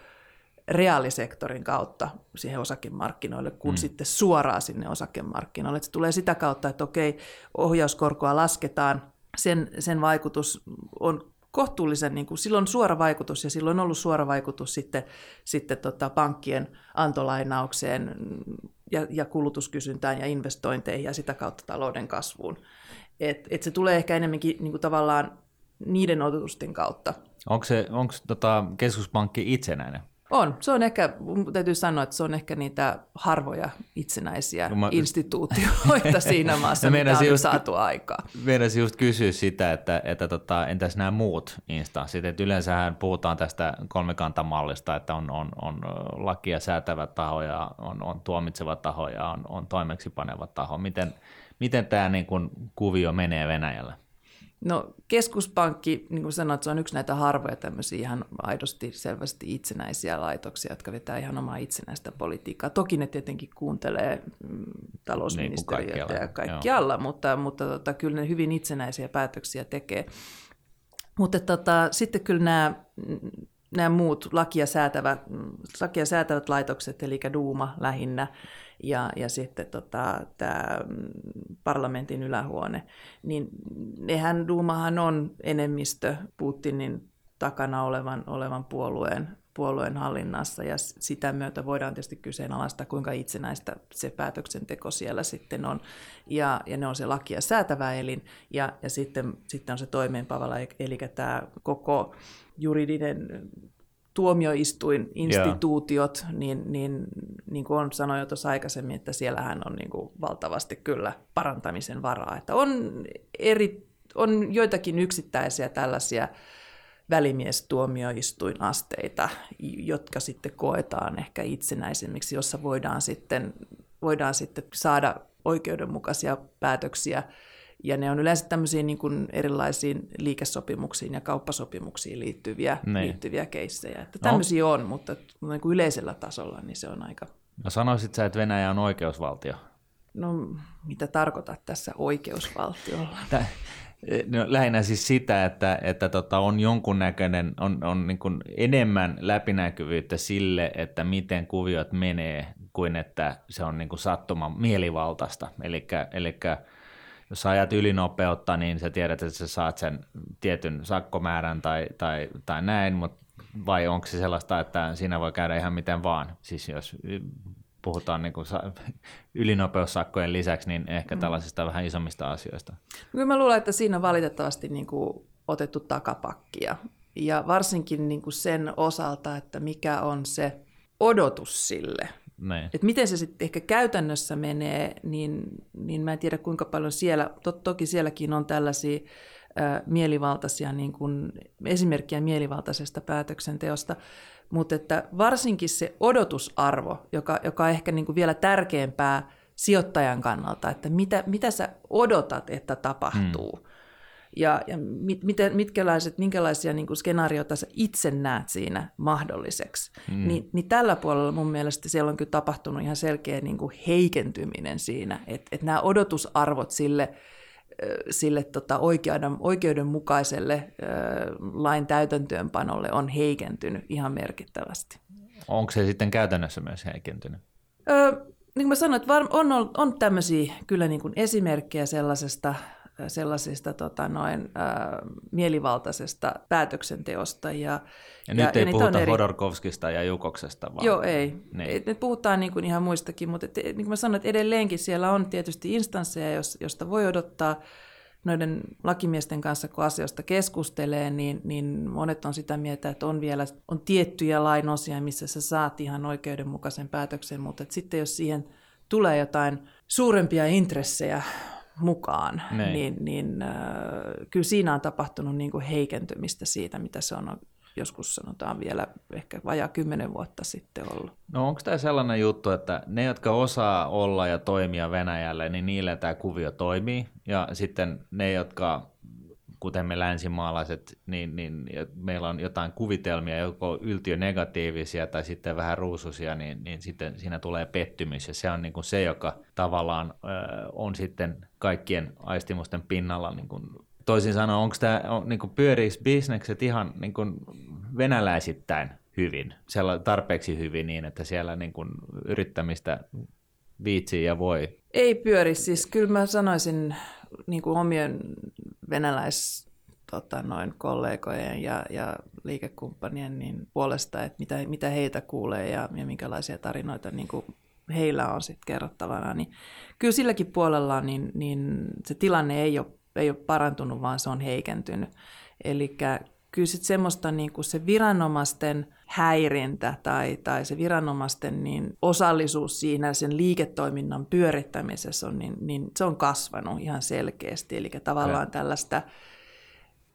reaalisektorin kautta siihen osakemarkkinoille, kuin mm. sitten suoraan sinne osakemarkkinoille. Että se tulee sitä kautta, että okei, ohjauskorkoa lasketaan, sen, sen vaikutus on kohtuullisen, niin kuin, silloin suora vaikutus ja silloin on ollut suora vaikutus sitten, sitten tota, pankkien antolainaukseen ja, ja kulutuskysyntään ja investointeihin ja sitä kautta talouden kasvuun. Et, et se tulee ehkä enemmänkin niin kuin, tavallaan niiden odotusten kautta. Onko, se, onko tota, keskuspankki itsenäinen? On. Se on ehkä, täytyy sanoa, että se on ehkä niitä harvoja itsenäisiä no mä... instituutioita siinä maassa, mitä on just, saatu aikaa. Meidän just kysyä sitä, että, että tota, entäs nämä muut instanssit, että yleensähän puhutaan tästä kolmikantamallista, että on, on, on lakia säätävä taho ja on, on tuomitseva taho ja on, on toimeksipaneva taho. Miten, miten tämä niin kuin, kuvio menee Venäjällä? No keskuspankki, niin kuin sanoit, se on yksi näitä harvoja tämmöisiä ihan aidosti selvästi itsenäisiä laitoksia, jotka vetää ihan omaa itsenäistä politiikkaa. Toki ne tietenkin kuuntelee mm, talousministeriötä niin ja kaikkialla, Joo. mutta, mutta tota, kyllä ne hyvin itsenäisiä päätöksiä tekee. Mutta tota, sitten kyllä nämä, nämä muut lakia, säätävät, lakia säätävät laitokset, eli Duuma lähinnä, ja, ja sitten tota, tämä parlamentin ylähuone, niin nehän Duumahan on enemmistö Putinin takana olevan, olevan puolueen, puolueen hallinnassa ja sitä myötä voidaan tietysti kyseenalaistaa, kuinka itsenäistä se päätöksenteko siellä sitten on. Ja, ja ne on se lakia säätävä elin ja, ja sitten, sitten on se toimeenpavalla, eli tämä koko juridinen tuomioistuininstituutiot, yeah. niin, niin, niin kuin on sanoin jo tuossa aikaisemmin, että siellähän on niin kuin valtavasti kyllä parantamisen varaa. Että on, eri, on joitakin yksittäisiä tällaisia välimiestuomioistuinasteita, jotka sitten koetaan ehkä itsenäisemmiksi, jossa voidaan sitten, voidaan sitten saada oikeudenmukaisia päätöksiä ja ne on yleensä tämmöisiin niin kuin erilaisiin liikesopimuksiin ja kauppasopimuksiin liittyviä, niin. liittyviä keissejä. Että tämmöisiä no. on, mutta niin kuin yleisellä tasolla niin se on aika... No sanoisit sä, että Venäjä on oikeusvaltio? No, mitä tarkoitat tässä oikeusvaltiolla? No, lähinnä siis sitä, että, että tota, on jonkunnäköinen, on, on niin kuin enemmän läpinäkyvyyttä sille, että miten kuviot menee, kuin että se on niin kuin sattuma mielivaltaista. Eli jos sä ajat ylinopeutta, niin sä tiedät, että sä saat sen tietyn sakkomäärän tai, tai, tai näin, mutta vai onko se sellaista, että siinä voi käydä ihan miten vaan? Siis jos puhutaan niin kuin ylinopeussakkojen lisäksi, niin ehkä mm. tällaisista vähän isommista asioista. Kyllä mä luulen, että siinä on valitettavasti niin kuin otettu takapakkia. Ja varsinkin niin kuin sen osalta, että mikä on se odotus sille. Näin. Että miten se sitten ehkä käytännössä menee, niin, niin mä en tiedä kuinka paljon siellä, to, toki sielläkin on tällaisia ä, mielivaltaisia niin kuin esimerkkiä mielivaltaisesta päätöksenteosta, mutta että varsinkin se odotusarvo, joka, joka on ehkä niin kuin vielä tärkeämpää sijoittajan kannalta, että mitä, mitä sä odotat, että tapahtuu. Hmm. Ja, ja mit, miten, mitkälaiset, minkälaisia niin kuin skenaarioita sä itse näet siinä mahdolliseksi. Hmm. Ni, niin tällä puolella mun mielestä siellä on kyllä tapahtunut ihan selkeä niin kuin heikentyminen siinä, että, että nämä odotusarvot sille – sille tota oikeuden, oikeudenmukaiselle lain täytäntöönpanolle on heikentynyt ihan merkittävästi. Onko se sitten käytännössä myös heikentynyt? Ö, niin kuin mä sanoin, että on, on, on tämmöisiä kyllä niin kuin esimerkkejä sellaisesta sellaisista tota, noin, äh, mielivaltaisesta päätöksenteosta. Ja, ja, nyt ja, ei ja puhuta eri... Hodorkovskista ja Jukoksesta, vaan... Joo, ei. Niin. Nyt puhutaan niin kuin ihan muistakin, mutta et, niin kuin mä sanoin, että edelleenkin siellä on tietysti instansseja, josta voi odottaa noiden lakimiesten kanssa, kun asioista keskustelee, niin, niin monet on sitä mieltä, että on vielä on tiettyjä lainosia, missä sä saat ihan oikeudenmukaisen päätöksen, mutta sitten jos siihen tulee jotain suurempia intressejä mukaan, Nein. niin, niin äh, kyllä siinä on tapahtunut niin kuin heikentymistä siitä, mitä se on joskus sanotaan vielä ehkä vajaa kymmenen vuotta sitten ollut. No onko tämä sellainen juttu, että ne, jotka osaa olla ja toimia Venäjälle, niin niille tämä kuvio toimii, ja sitten ne, jotka kuten me länsimaalaiset, niin, niin meillä on jotain kuvitelmia, joko yltiönegatiivisia tai sitten vähän ruususia, niin, niin sitten siinä tulee pettymys. Ja se on niin kuin se, joka tavallaan ö, on sitten kaikkien aistimusten pinnalla. Niin kuin, toisin sanoen, onko tämä, on, niin pyöriikö bisnekset ihan niin kuin venäläisittäin hyvin, siellä tarpeeksi hyvin niin, että siellä niin kuin yrittämistä viitsii ja voi? Ei pyöri, siis kyllä mä sanoisin niin kuin omien venäläis tota, noin kollegojen ja, ja liikekumppanien niin puolesta, että mitä, mitä heitä kuulee ja, ja minkälaisia tarinoita niin kuin heillä on sitten kerrottavana, niin kyllä silläkin puolella niin, niin se tilanne ei ole, ei ole parantunut, vaan se on heikentynyt. Eli kyllä sitten semmoista niin kuin se viranomaisten häirintä tai, tai se viranomaisten niin osallisuus siinä sen liiketoiminnan pyörittämisessä on, niin, niin se on kasvanut ihan selkeästi. Eli tavallaan tällaista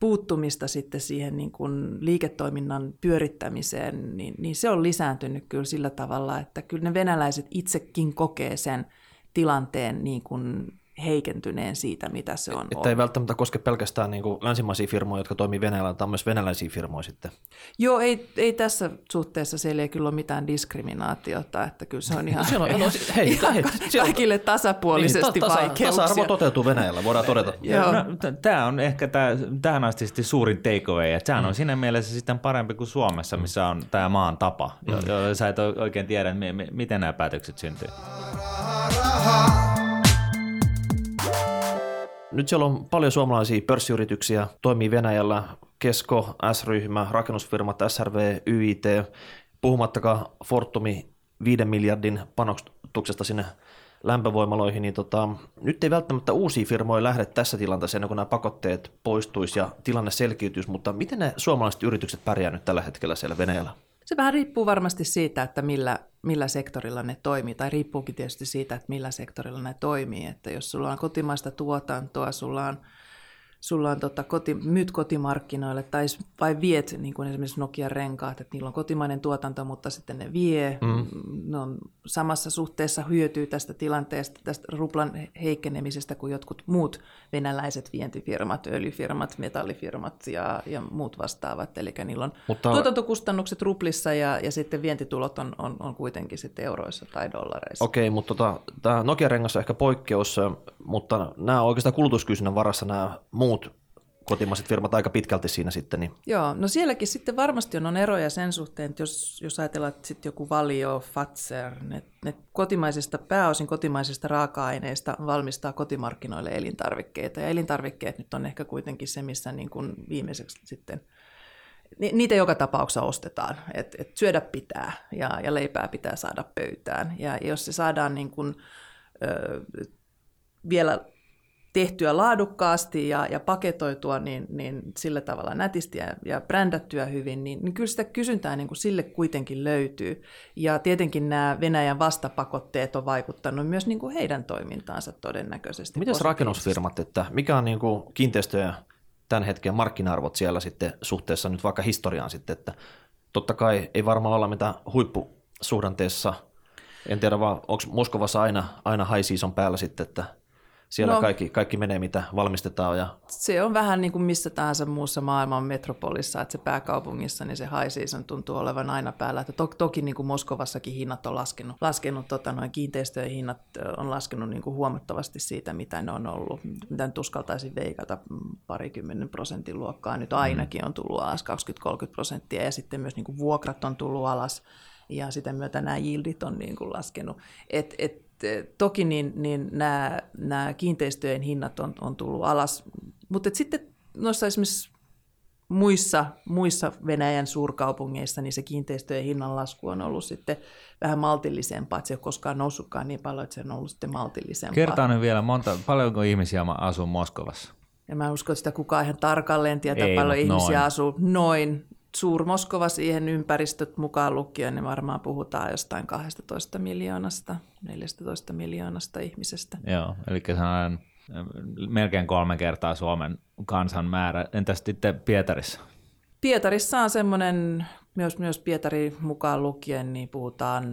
puuttumista sitten siihen niin kuin liiketoiminnan pyörittämiseen, niin, niin se on lisääntynyt kyllä sillä tavalla, että kyllä ne venäläiset itsekin kokee sen tilanteen niin kuin heikentyneen siitä, mitä se on Että ollut. ei välttämättä koske pelkästään niin kuin länsimaisia firmoja, jotka toimii Venäjällä, vaan myös venäläisiä firmoja sitten. Joo, ei, ei tässä suhteessa siellä ei kyllä ole mitään diskriminaatiota, että kyllä se on ihan, siellä on, no, hei, ihan hei, kaikille tasapuolisesti niin, tasa, vaikeuksia. Tasa-arvo toteutuu Venäjällä, voidaan todeta. Joo. No, tämä on ehkä tämä, tähän asti suurin takeaway, että sehän mm. on siinä mielessä sitten parempi kuin Suomessa, missä on tämä maan tapa. Mm. Jo, jo, sä et oikein tiedä, miten nämä päätökset syntyy. Raha, raha. Nyt siellä on paljon suomalaisia pörssiyrityksiä, toimii Venäjällä, Kesko, S-ryhmä, rakennusfirmat, SRV, YIT, puhumattakaan Fortumi 5 miljardin panostuksesta sinne lämpövoimaloihin, niin tota, nyt ei välttämättä uusia firmoja lähde tässä tilanteessa ennen kuin nämä pakotteet poistuisi ja tilanne selkiytyisi, mutta miten ne suomalaiset yritykset pärjää nyt tällä hetkellä siellä Venäjällä? Se vähän riippuu varmasti siitä, että millä, millä sektorilla ne toimii, tai riippuukin tietysti siitä, että millä sektorilla ne toimii. Että jos sulla on kotimaista tuotantoa, sulla on sulla on tota, koti, myyt kotimarkkinoille tai vai viet niin kuin esimerkiksi Nokian renkaat, että niillä on kotimainen tuotanto, mutta sitten ne vie, mm. ne on samassa suhteessa hyötyy tästä tilanteesta, tästä ruplan heikkenemisestä kuin jotkut muut venäläiset vientifirmat, öljyfirmat, metallifirmat ja, ja muut vastaavat. Eli niillä on mutta... tuotantokustannukset ruplissa ja, ja sitten vientitulot on, on, on kuitenkin sitten euroissa tai dollareissa. Okei, mutta tota, tämä Nokian rengas on ehkä poikkeus, mutta nämä on oikeastaan kulutuskysynnän varassa nämä muut kotimaiset firmat aika pitkälti siinä sitten. Niin. Joo, no sielläkin sitten varmasti on, eroja sen suhteen, että jos, jos ajatellaan, että sitten joku Valio, Fatser, ne, ne kotimaisista, pääosin kotimaisista raaka-aineista valmistaa kotimarkkinoille elintarvikkeita. Ja elintarvikkeet nyt on ehkä kuitenkin se, missä niin kuin viimeiseksi sitten niitä joka tapauksessa ostetaan, että et syödä pitää ja, ja leipää pitää saada pöytään. Ja jos se saadaan niin kuin, ö, vielä tehtyä laadukkaasti ja, ja paketoitua niin, niin sillä tavalla nätisti ja, ja brändättyä hyvin, niin, niin kyllä sitä kysyntää niin kuin sille kuitenkin löytyy. Ja tietenkin nämä Venäjän vastapakotteet on vaikuttanut myös niin kuin heidän toimintaansa todennäköisesti. Miten rakennusfirmat, että mikä on niin kuin kiinteistöjä tämän hetken markkina-arvot siellä sitten suhteessa nyt vaikka historiaan sitten, että totta kai ei varmaan olla mitään huippusuhdanteessa, en tiedä vaan, onko Moskovassa aina, aina high season päällä sitten, että siellä no, kaikki, kaikki menee, mitä valmistetaan. Ja... Se on vähän niin kuin missä tahansa muussa maailman metropolissa, että se pääkaupungissa, niin se high season tuntuu olevan aina päällä. Että to, toki niin kuin Moskovassakin hinnat on laskenut, laskenut tota, noin kiinteistöjen hinnat on laskenut niin kuin huomattavasti siitä, mitä ne on ollut. Mitä nyt uskaltaisin veikata parikymmenen prosentin luokkaa. Nyt ainakin on tullut alas 20-30 prosenttia ja sitten myös niin kuin vuokrat on tullut alas ja sitä myötä nämä yieldit on niin kuin laskenut. Et, et toki niin, niin nämä, nämä kiinteistöjen hinnat on, on tullut alas, mutta sitten noissa esimerkiksi muissa, muissa Venäjän suurkaupungeissa niin se kiinteistöjen hinnan lasku on ollut sitten vähän maltillisempaa, että se ei ole koskaan noussutkaan niin paljon, että se on ollut sitten maltillisempaa. Kertaan nyt vielä, monta, paljonko ihmisiä asuu Moskovassa? Ja mä uskon, että sitä kukaan ihan tarkalleen tietää, ei, paljon ihmisiä noin. asuu. Noin Suur-Moskova siihen ympäristöt mukaan lukien, niin varmaan puhutaan jostain 12 miljoonasta, 14 miljoonasta ihmisestä. Joo, eli se on melkein kolme kertaa Suomen kansan määrä. Entäs sitten Pietarissa? Pietarissa on semmoinen, myös, myös Pietari mukaan lukien, niin puhutaan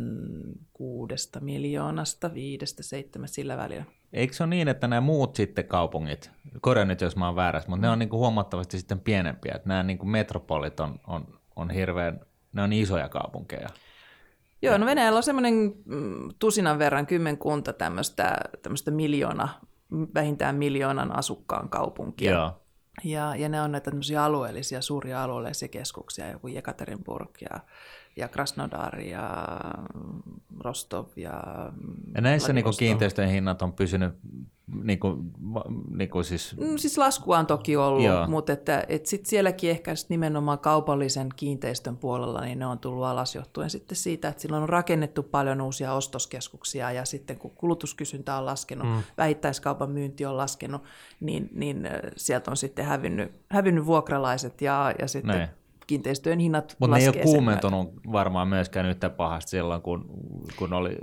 kuudesta miljoonasta, viidestä, seitsemästä sillä välillä. Eikö se ole niin, että nämä muut sitten kaupungit, korjaa nyt jos mä oon väärässä, mutta ne on niin kuin huomattavasti sitten pienempiä, että nämä niin kuin metropolit on, on, on hirveän, ne on isoja kaupunkeja. Joo, no Venäjällä on semmoinen mm, tusinan verran kymmenkunta tämmöistä, tämmöistä miljoona, vähintään miljoonan asukkaan kaupunkia. Joo. Ja, ja ne on näitä alueellisia, suuria alueellisia keskuksia, joku Jekaterinburg ja ja Krasnodar ja Rostov ja Ja näissä niin kiinteistöjen hinnat on pysynyt niin kuin, niin kuin siis... Mm, siis laskua on toki ollut, Joo. mutta että, että sit sielläkin ehkä sit nimenomaan kaupallisen kiinteistön puolella niin ne on tullut alas johtuen sitten siitä, että silloin on rakennettu paljon uusia ostoskeskuksia ja sitten kun kulutuskysyntä on laskenut, mm. vähittäiskaupan myynti on laskenut, niin, niin sieltä on sitten hävinnyt, hävinnyt vuokralaiset ja, ja sitten Näin kiinteistöjen hinnat Mutta ne ei ole kuumentunut varmaan myöskään yhtä pahasti silloin, kun, kun oli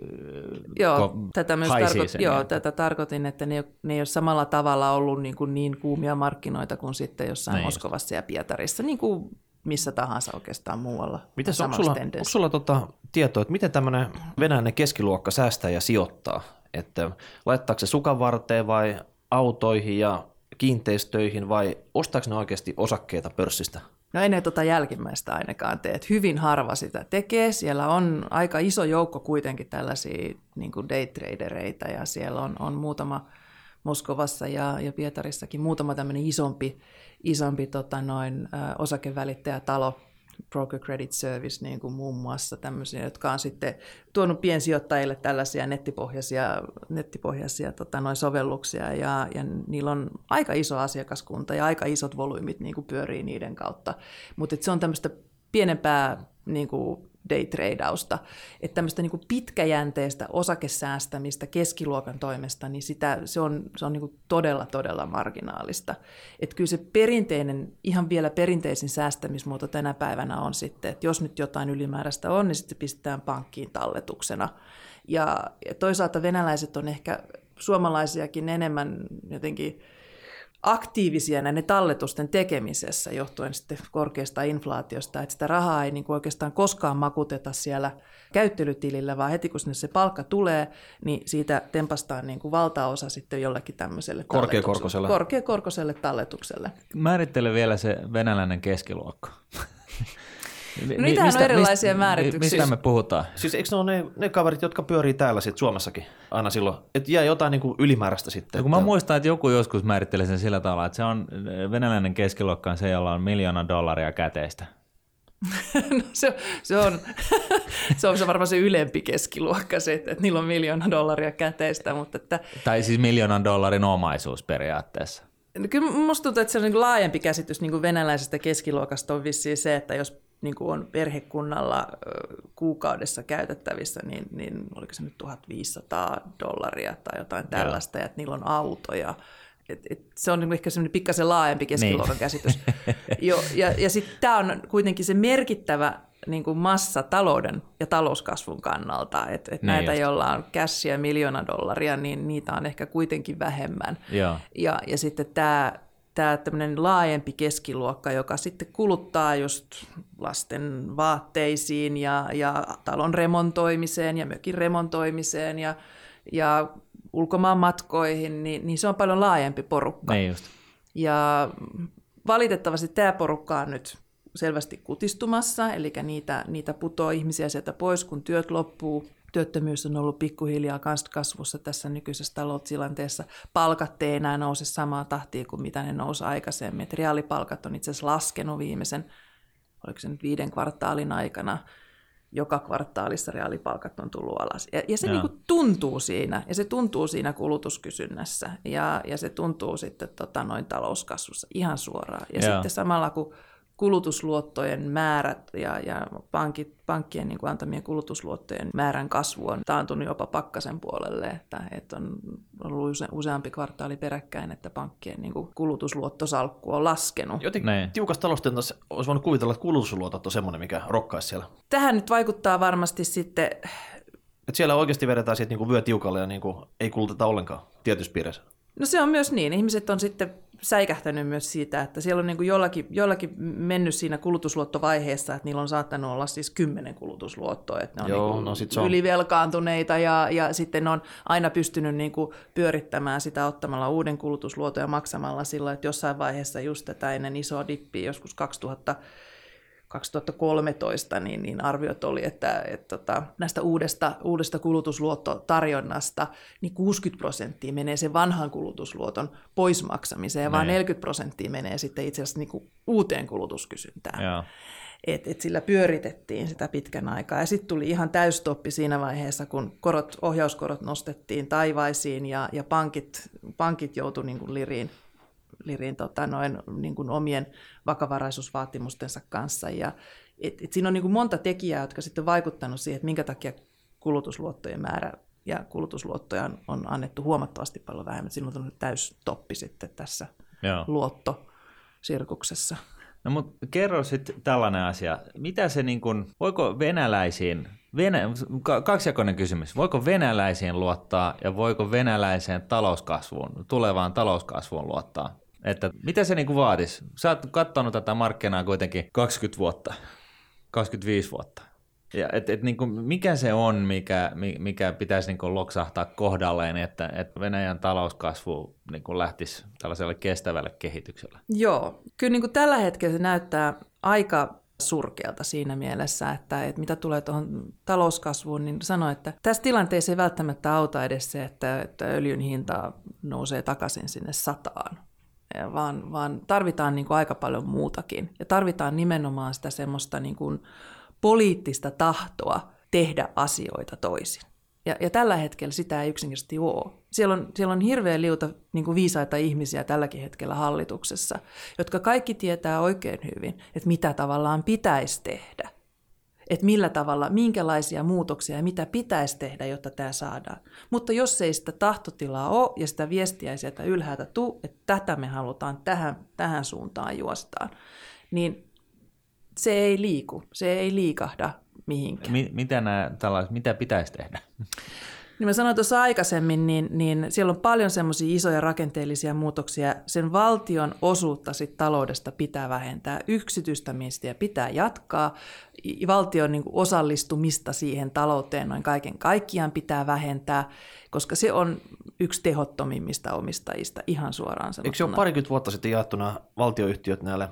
joo, ko- tätä, myös tarko- joo, tätä tarkoitin, että ne, ne ei ole samalla tavalla ollut niin, kuin niin kuumia markkinoita kuin sitten jossain Näin Moskovassa ja Pietarissa, niin kuin missä tahansa oikeastaan muualla. Mitäs, onko sulla, onko sulla tota tietoa, että miten tämmöinen venäläinen keskiluokka säästää ja sijoittaa? Että laittaako se sukan varteen vai autoihin ja kiinteistöihin vai ostaako ne oikeasti osakkeita pörssistä? No ei ne tota jälkimmäistä ainakaan tee. Et hyvin harva sitä tekee. Siellä on aika iso joukko kuitenkin tällaisia niin daytradereita ja siellä on, on muutama Moskovassa ja, ja Pietarissakin muutama tämmöinen isompi, isompi tota noin, ö, osakevälittäjätalo, Broker Credit Service niin kuin muun muassa tämmöisiä, jotka on sitten tuonut piensijoittajille tällaisia nettipohjaisia, nettipohjaisia tota, noin sovelluksia ja, ja niillä on aika iso asiakaskunta ja aika isot volyymit niin kuin pyörii niiden kautta. Mutta se on tämmöistä pienempää niin kuin daytradeausta, että tämmöistä niin pitkäjänteistä osakesäästämistä keskiluokan toimesta, niin sitä, se on, se on niin todella, todella marginaalista. Että kyllä se perinteinen, ihan vielä perinteisin säästämismuoto tänä päivänä on sitten, että jos nyt jotain ylimääräistä on, niin sitten pistetään pankkiin talletuksena. Ja, ja toisaalta venäläiset on ehkä suomalaisiakin enemmän jotenkin aktiivisia näiden talletusten tekemisessä johtuen sitten korkeasta inflaatiosta, että sitä rahaa ei niin kuin oikeastaan koskaan makuteta siellä käyttelytilillä, vaan heti kun sinne se palkka tulee, niin siitä tempastaan niin kuin valtaosa sitten jollekin tämmöiselle Korkeakorkoiselle. korkeakorkoiselle talletukselle. Määrittele vielä se venäläinen keskiluokka. No niitähän on erilaisia mistä, määrityksiä. Mistä Siis- me puhutaan? Siis eikö ne ole ne, ne kaverit, jotka pyörii täällä sitten Suomessakin aina silloin, että jää jotain niin kuin ylimääräistä sitten. Ja kun mä että- muistan, että joku joskus määrittelee sen sillä tavalla, että se on venäläinen keskiluokka on se, jolla on miljoona dollaria käteistä. No, se, se, on, se on se varmaan se ylempi keskiluokka se, että, että niillä on miljoona dollaria käteistä, mutta että, Tai siis miljoonan dollarin omaisuus periaatteessa. no kyllä musta tuntuu, että se on niin kuin laajempi käsitys niin kuin venäläisestä keskiluokasta on vissiin se, että jos niin kuin on perhekunnalla kuukaudessa käytettävissä, niin, niin oliko se nyt 1500 dollaria tai jotain tällaista, ja että niillä on autoja. Et, et se on niin ehkä semmoinen pikkasen laajempi keskiluokan Niin. käsitys. Jo, ja ja sitten tämä on kuitenkin se merkittävä niin kuin massa talouden ja talouskasvun kannalta, että et Niin näitä, just. joilla on cashia miljoona dollaria, niin niitä on ehkä kuitenkin vähemmän. Joo. Ja, ja sitten tämä tämä tämmöinen laajempi keskiluokka, joka sitten kuluttaa just lasten vaatteisiin ja, ja talon remontoimiseen ja mökin remontoimiseen ja, ja ulkomaan matkoihin, niin, niin se on paljon laajempi porukka. Niin just. Ja valitettavasti tämä porukka on nyt selvästi kutistumassa, eli niitä, niitä putoo ihmisiä sieltä pois, kun työt loppuu. Työttömyys on ollut pikkuhiljaa kans kasvussa tässä nykyisessä taloustilanteessa. Palkat ei enää nouse samaa tahtia kuin mitä ne nousi aikaisemmin. Et reaalipalkat on itse asiassa laskenut viimeisen, oliko se nyt viiden kvartaalin aikana. Joka kvartaalissa reaalipalkat on tullut alas. Ja, ja se Joo. niinku tuntuu siinä, ja se tuntuu siinä kulutuskysynnässä, ja, ja se tuntuu sitten tota, noin talouskasvussa ihan suoraan. Ja Joo. sitten samalla kun kulutusluottojen määrät ja, ja pankit, pankkien niin kuin antamien kulutusluottojen määrän kasvu on taantunut jopa pakkasen puolelle, että, että on ollut use, useampi kvartaali peräkkäin, että pankkien niin kuin kulutusluottosalkku on laskenut. Jotenkin Niin. tiukasta taloustilanteessa olisi voinut kuvitella, että kulutusluotot on semmoinen, mikä rokkaisi siellä. Tähän nyt vaikuttaa varmasti sitten Että siellä oikeasti vedetään siitä niin vyö tiukalle ja niin kuin ei kuluteta ollenkaan tietyissä piireissä. No se on myös niin. Ihmiset on sitten säikähtänyt myös siitä, että siellä on niin kuin jollakin, jollakin mennyt siinä kulutusluottovaiheessa, että niillä on saattanut olla siis kymmenen kulutusluottoa, että ne on, Joo, niin kuin no sit on. ylivelkaantuneita ja, ja sitten ne on aina pystynyt niin kuin pyörittämään sitä ottamalla uuden kulutusluoton ja maksamalla sillä, että jossain vaiheessa just tätä ennen isoa dippiä, joskus 2000 2013, niin, niin arviot oli, että, että tota, näistä uudesta, uudesta kulutusluottotarjonnasta niin 60 prosenttia menee sen vanhan kulutusluoton poismaksamiseen, ja vaan Niin. 40 prosenttia menee sitten itse asiassa niin kuin uuteen kulutuskysyntään. Joo. Et, et sillä pyöritettiin sitä pitkän aikaa. Ja sitten tuli ihan täystoppi siinä vaiheessa, kun korot, ohjauskorot nostettiin taivaisiin ja, ja pankit, pankit joutu niin liriin, liriin tota noin, niin kuin omien vakavaraisuusvaatimustensa kanssa. Ja, et, et siinä on niin kuin monta tekijää, jotka sitten on vaikuttanut siihen, että minkä takia kulutusluottojen määrä ja kulutusluottoja on, on annettu huomattavasti paljon vähemmän. Silloin on täystoppi sitten tässä Joo. luottosirkuksessa. No mutta kerro sitten tällainen asia. Mitä se niin kuin, voiko venäläisiin, venä, ka- kaksijakoinen kysymys, voiko venäläisiin luottaa ja voiko venäläiseen talouskasvuun, tulevaan talouskasvuun luottaa? Että mitä se niin vaatisi? Sä oot katsonut tätä markkinaa kuitenkin 20 vuotta, 25 vuotta. Ja et, et niin kuin, mikä se on, mikä, mi- mikä pitäisi niin kuin loksahtaa kohdalleen, että, että Venäjän talouskasvu niin kuin lähtisi tällaiselle kestävälle kehitykselle? Joo, kyllä niin kuin tällä hetkellä se näyttää aika surkealta siinä mielessä, että, että mitä tulee tuohon talouskasvuun, niin sanoin, että tässä tilanteessa ei välttämättä auta edes se, että, että öljyn hinta nousee takaisin sinne sataan, vaan, vaan tarvitaan niin kuin aika paljon muutakin. Ja tarvitaan nimenomaan sitä semmoista niin kuin poliittista tahtoa tehdä asioita toisin. Ja, ja tällä hetkellä sitä ei yksinkertaisesti ole. Siellä on, siellä on hirveän liuta niin kuin viisaita ihmisiä tälläkin hetkellä hallituksessa, jotka kaikki tietää oikein hyvin, että mitä tavallaan pitäisi tehdä. Että millä tavalla, minkälaisia muutoksia ja mitä pitäisi tehdä, jotta tämä saadaan. Mutta jos ei sitä tahtotilaa ole ja sitä viestiä ei sieltä ylhäältä tule, että tätä me halutaan tähän, tähän suuntaan juostaan, niin se ei liiku, se ei liikahda mihinkään. Mi- mitä, nämä, mitä pitäisi tehdä? Niin mä sanoin tuossa aikaisemmin, niin, niin siellä on paljon semmoisia isoja rakenteellisia muutoksia. Sen valtion osuutta sit taloudesta pitää vähentää, yksityistämistä pitää jatkaa, valtion niin osallistumista siihen talouteen noin kaiken kaikkiaan pitää vähentää, koska se on yksi tehottomimmista omistajista ihan suoraan sanottuna. Eikö se ole parikymmentä vuotta sitten jaettuna valtioyhtiöt näille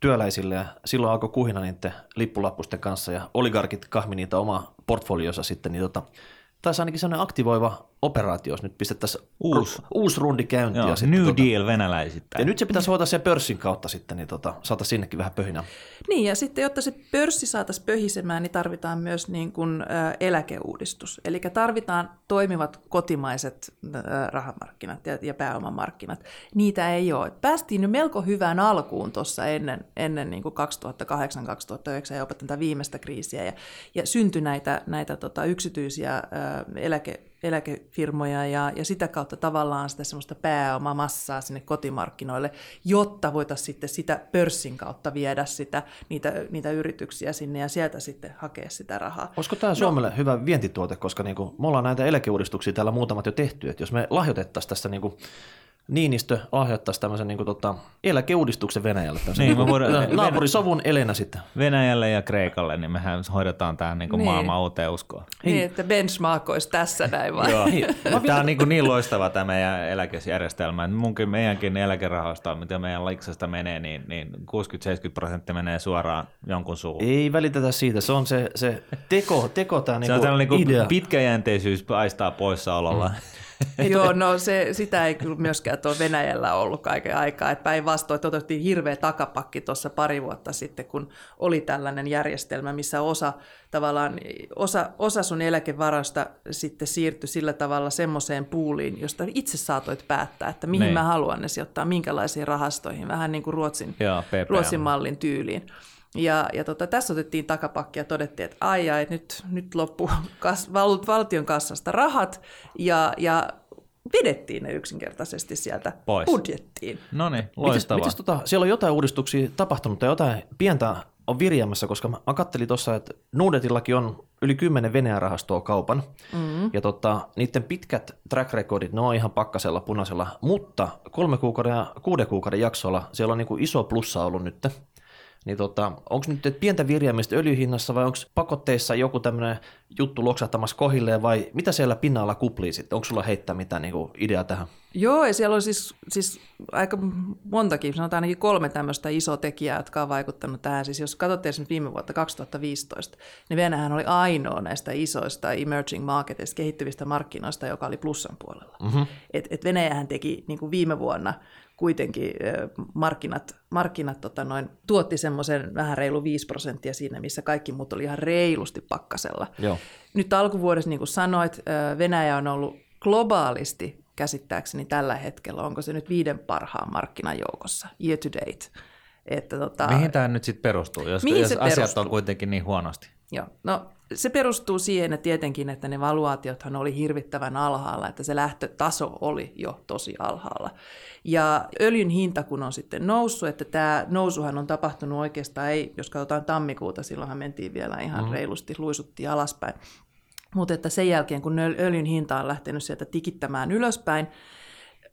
työläisille ja silloin alkoi kuhina niiden lippulappusten kanssa ja oligarkit kahmi niitä omaa portfoliosa sitten, niin tota, taisi ainakin sellainen aktivoiva operaatio, jos nyt pistettäisiin uusi, uusi rundi käyntiin. Joo, New tota, Deal venäläisittäin. Ja nyt se pitäisi hoitaa sen pörssin kautta sitten, niin tota, saata sinnekin vähän pöhinää. Niin, ja sitten jotta se pörssi saataisiin pöhisemään, niin tarvitaan myös niin kuin, ä, eläkeuudistus. Eli tarvitaan toimivat kotimaiset ä, rahamarkkinat ja, ja pääomamarkkinat. Niitä ei ole. Päästiin jo melko hyvään alkuun tuossa ennen, ennen niin kuin 2008-2009 ja jopa tätä viimeistä kriisiä, ja, ja syntyi näitä, näitä tota, yksityisiä ä, eläke eläkefirmoja ja, ja sitä kautta tavallaan sitä semmoista pääomamassaa sinne kotimarkkinoille, jotta voitaisiin sitten sitä pörssin kautta viedä sitä, niitä, niitä yrityksiä sinne ja sieltä sitten hakea sitä rahaa. Olisiko tämä no. Suomelle no, hyvä vientituote, koska niin kuin, me ollaan näitä eläkeuudistuksia täällä muutamat jo tehty, että jos me lahjoitettaisiin tässä niin kuin Niinistö lahjoittaisi tämmöisen niin kuin, tota, eläkeuudistuksen Venäjälle. Niin, me voidaan, naapurisovun Elenä sitten. Venäjälle ja Kreikalle, niin mehän hoidetaan tämä niin niin. maailman uuteen uskoon. Niin, että benchmark olisi tässä näin vai? Joo. tämä on niin, kuin niin loistava tämä meidän eläkejärjestelmä. Munkin, meidänkin eläkerahoista, mitä meidän liksasta menee, niin, niin 60-70 prosenttia menee suoraan jonkun suuhun. Ei välitetä siitä, se on se, se teko, teko tämä niin se on niinku niin kuin idea. pitkäjänteisyys paistaa poissaololla. Mm. Joo, no se, sitä ei kyllä myöskään tuo Venäjällä ollut kaiken aikaa. Päinvastoin otettiin hirveä takapakki tuossa pari vuotta sitten, kun oli tällainen järjestelmä, missä osa tavallaan, osa, osa sun eläkevarasta sitten siirtyi sillä tavalla semmoiseen puuliin, josta itse saatoit päättää, että mihin niin. mä haluan ne sijoittaa, minkälaisiin rahastoihin, vähän niin kuin Ruotsin, Joo, Ruotsin mallin tyyliin. Ja, ja tota, tässä otettiin takapakki ja todettiin, että ai ai, nyt, nyt loppu kas, val, valtion kassasta rahat ja, ja vedettiin ne yksinkertaisesti sieltä Pois. budjettiin. No niin, loistavaa. Mites, mites tota, siellä on jotain uudistuksia tapahtunut tai jotain pientä on virjäämässä, koska mä, mä kattelin tuossa, että Nordetillakin on yli 10 Venäjän rahastoa kaupan, mm-hmm. ja tota, niiden pitkät track recordit, ne on ihan pakkasella punaisella, mutta kolme kuukauden ja kuuden kuukauden jaksolla siellä on niin kuin iso plussa ollut nyt. Niin tota, onko nyt pientä virjaamista öljyhinnassa vai onko pakotteissa joku tämmöinen juttu loksahtamassa kohilleen vai mitä siellä pinnalla kuplii sitten? Onko sulla heittää mitään niinku ideaa tähän? Joo, ja siellä on siis, siis aika montakin, sanotaan ainakin kolme tämmöistä isoa tekijää, jotka on vaikuttanut tähän. Siis jos katsotte esimerkiksi viime vuotta 2015, niin Venäjähän oli ainoa näistä isoista emerging marketista, kehittyvistä markkinoista, joka oli plussan puolella. Mm-hmm. Et, et Venäjähän teki niin kuin viime vuonna kuitenkin markkinat, markkinat tota noin, tuotti semmoisen vähän reilu 5 prosenttia siinä, missä kaikki muut oli ihan reilusti pakkasella. Joo. Nyt alkuvuodessa, niin kuin sanoit, Venäjä on ollut globaalisti käsittääkseni tällä hetkellä, onko se nyt viiden parhaan markkinan joukossa, year to date. Että tota, Mihin tämä nyt sitten perustuu, jos, jos asiat perustuu? on kuitenkin niin huonosti? Joo, no se perustuu siihen että tietenkin, että ne valuaatiothan oli hirvittävän alhaalla, että se lähtötaso oli jo tosi alhaalla. Ja öljyn hinta kun on sitten noussut, että tämä nousuhan on tapahtunut oikeastaan, ei, jos katsotaan tammikuuta, silloinhan mentiin vielä ihan mm. reilusti, luisuttiin alaspäin. Mutta että sen jälkeen, kun öljyn hinta on lähtenyt sieltä tikittämään ylöspäin,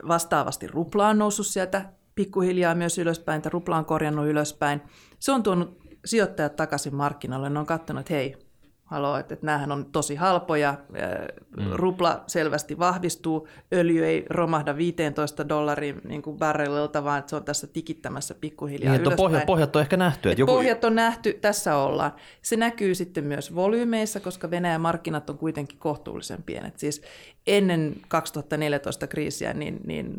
vastaavasti rupla on noussut sieltä pikkuhiljaa myös ylöspäin, että rupla on korjannut ylöspäin. Se on tuonut sijoittajat takaisin markkinoille. Ne on katsonut, että hei, haloo, että, että näähän on tosi halpoja, mm. rupla selvästi vahvistuu, öljy ei romahda 15 dollarin niin kuin barrelilta, vaan että se on tässä tikittämässä pikkuhiljaa niin, ylöspäin. Pohjat, pohjat on ehkä nähty. Että joku... Pohjat on nähty, tässä ollaan. Se näkyy sitten myös volyymeissa, koska Venäjän markkinat on kuitenkin kohtuullisen pienet. Siis ennen 2014 kriisiä, niin, niin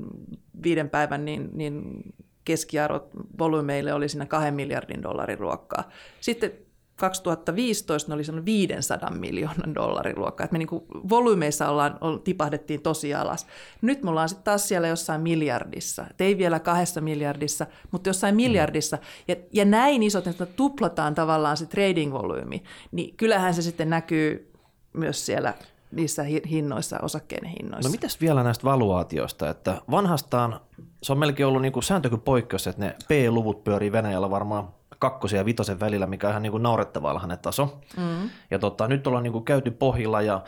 viiden päivän niin, niin keskiarvot volyymeille oli siinä kahden miljardin dollarin ruokkaa. Sitten 2015 ne oli sellainen 500 miljoonan dollarin luokka. Että me niin volyymeissa ollaan, tipahdettiin tosi alas. Nyt me ollaan sitten taas siellä jossain miljardissa. Et ei vielä kahdessa miljardissa, mutta jossain miljardissa. Ja, ja näin isot, että tuplataan tavallaan se trading-volyymi, niin kyllähän se sitten näkyy myös siellä niissä hinnoissa, osakkeiden hinnoissa. No mitäs vielä näistä valuaatioista, että vanhastaan se on melkein ollut niin kuin sääntö kuin poikkeus, että ne P-luvut pyörii Venäjällä varmaan kakkosen ja vitosen välillä, mikä on ihan niin kuin naurettava alhainen taso. Mm. Ja tota, nyt ollaan niin kuin käyty pohjilla ja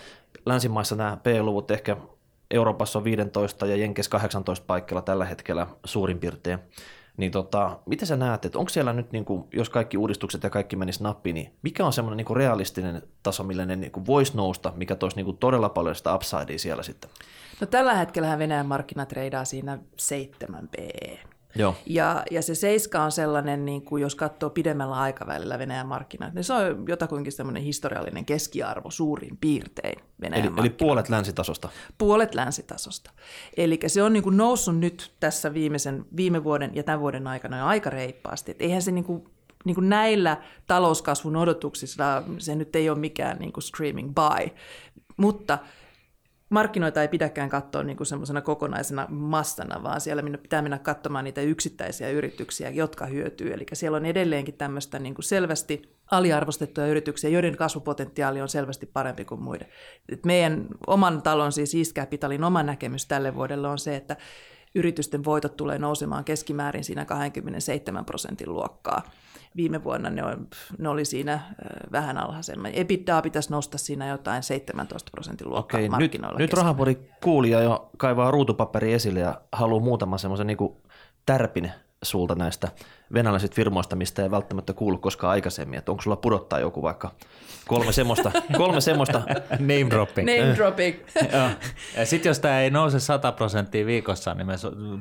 länsimaissa nämä P-luvut ehkä Euroopassa on 15 ja Jenkes 18 paikalla tällä hetkellä suurin piirtein. Niin tota, miten sä näet, että onko siellä nyt, niin kuin, jos kaikki uudistukset ja kaikki menis nappi, niin mikä on semmoinen niin realistinen taso, millä ne niin voisi nousta, mikä toisi niin kuin todella paljon sitä upsidea siellä sitten? No tällä hetkellä Venäjän markkinat reidaa siinä 7 p Joo. Ja, ja se seiska on sellainen, niin kuin jos katsoo pidemmällä aikavälillä Venäjän markkinat, niin se on jotakuinkin semmoinen historiallinen keskiarvo suurin piirtein Venäjän eli, eli puolet länsitasosta? Puolet länsitasosta. Eli se on niin kuin noussut nyt tässä viimeisen, viime vuoden ja tämän vuoden aikana jo aika reippaasti. Et eihän se niin kuin niin kuin näillä talouskasvun odotuksissa se nyt ei ole mikään niin kuin screaming buy, mutta – markkinoita ei pidäkään katsoa niin semmoisena kokonaisena massana, vaan siellä pitää mennä katsomaan niitä yksittäisiä yrityksiä, jotka hyötyy. Eli siellä on edelleenkin tämmöistä niin kuin selvästi aliarvostettuja yrityksiä, joiden kasvupotentiaali on selvästi parempi kuin muiden. Et meidän oman talon, siis East Capitalin oma näkemys tälle vuodelle on se, että yritysten voitot tulee nousemaan keskimäärin siinä 27 prosentin luokkaa viime vuonna ne, on, ne oli siinä vähän alhaisemmin. EBITDA pitäisi nostaa siinä jotain 17 prosentin luokkaa Okei, markkinoilla. Nyt, nyt rahapori kuulija jo kaivaa ruutupaperi esille ja haluaa muutaman semmoisen niin tärpin sulta näistä venäläisistä firmoista, mistä ei välttämättä kuulu koskaan aikaisemmin. Että onko sulla pudottaa joku vaikka kolme semmoista, kolme semmoista. Name dropping. Name dropping. ja sitten jos tämä ei nouse 100 prosenttia viikossa, niin me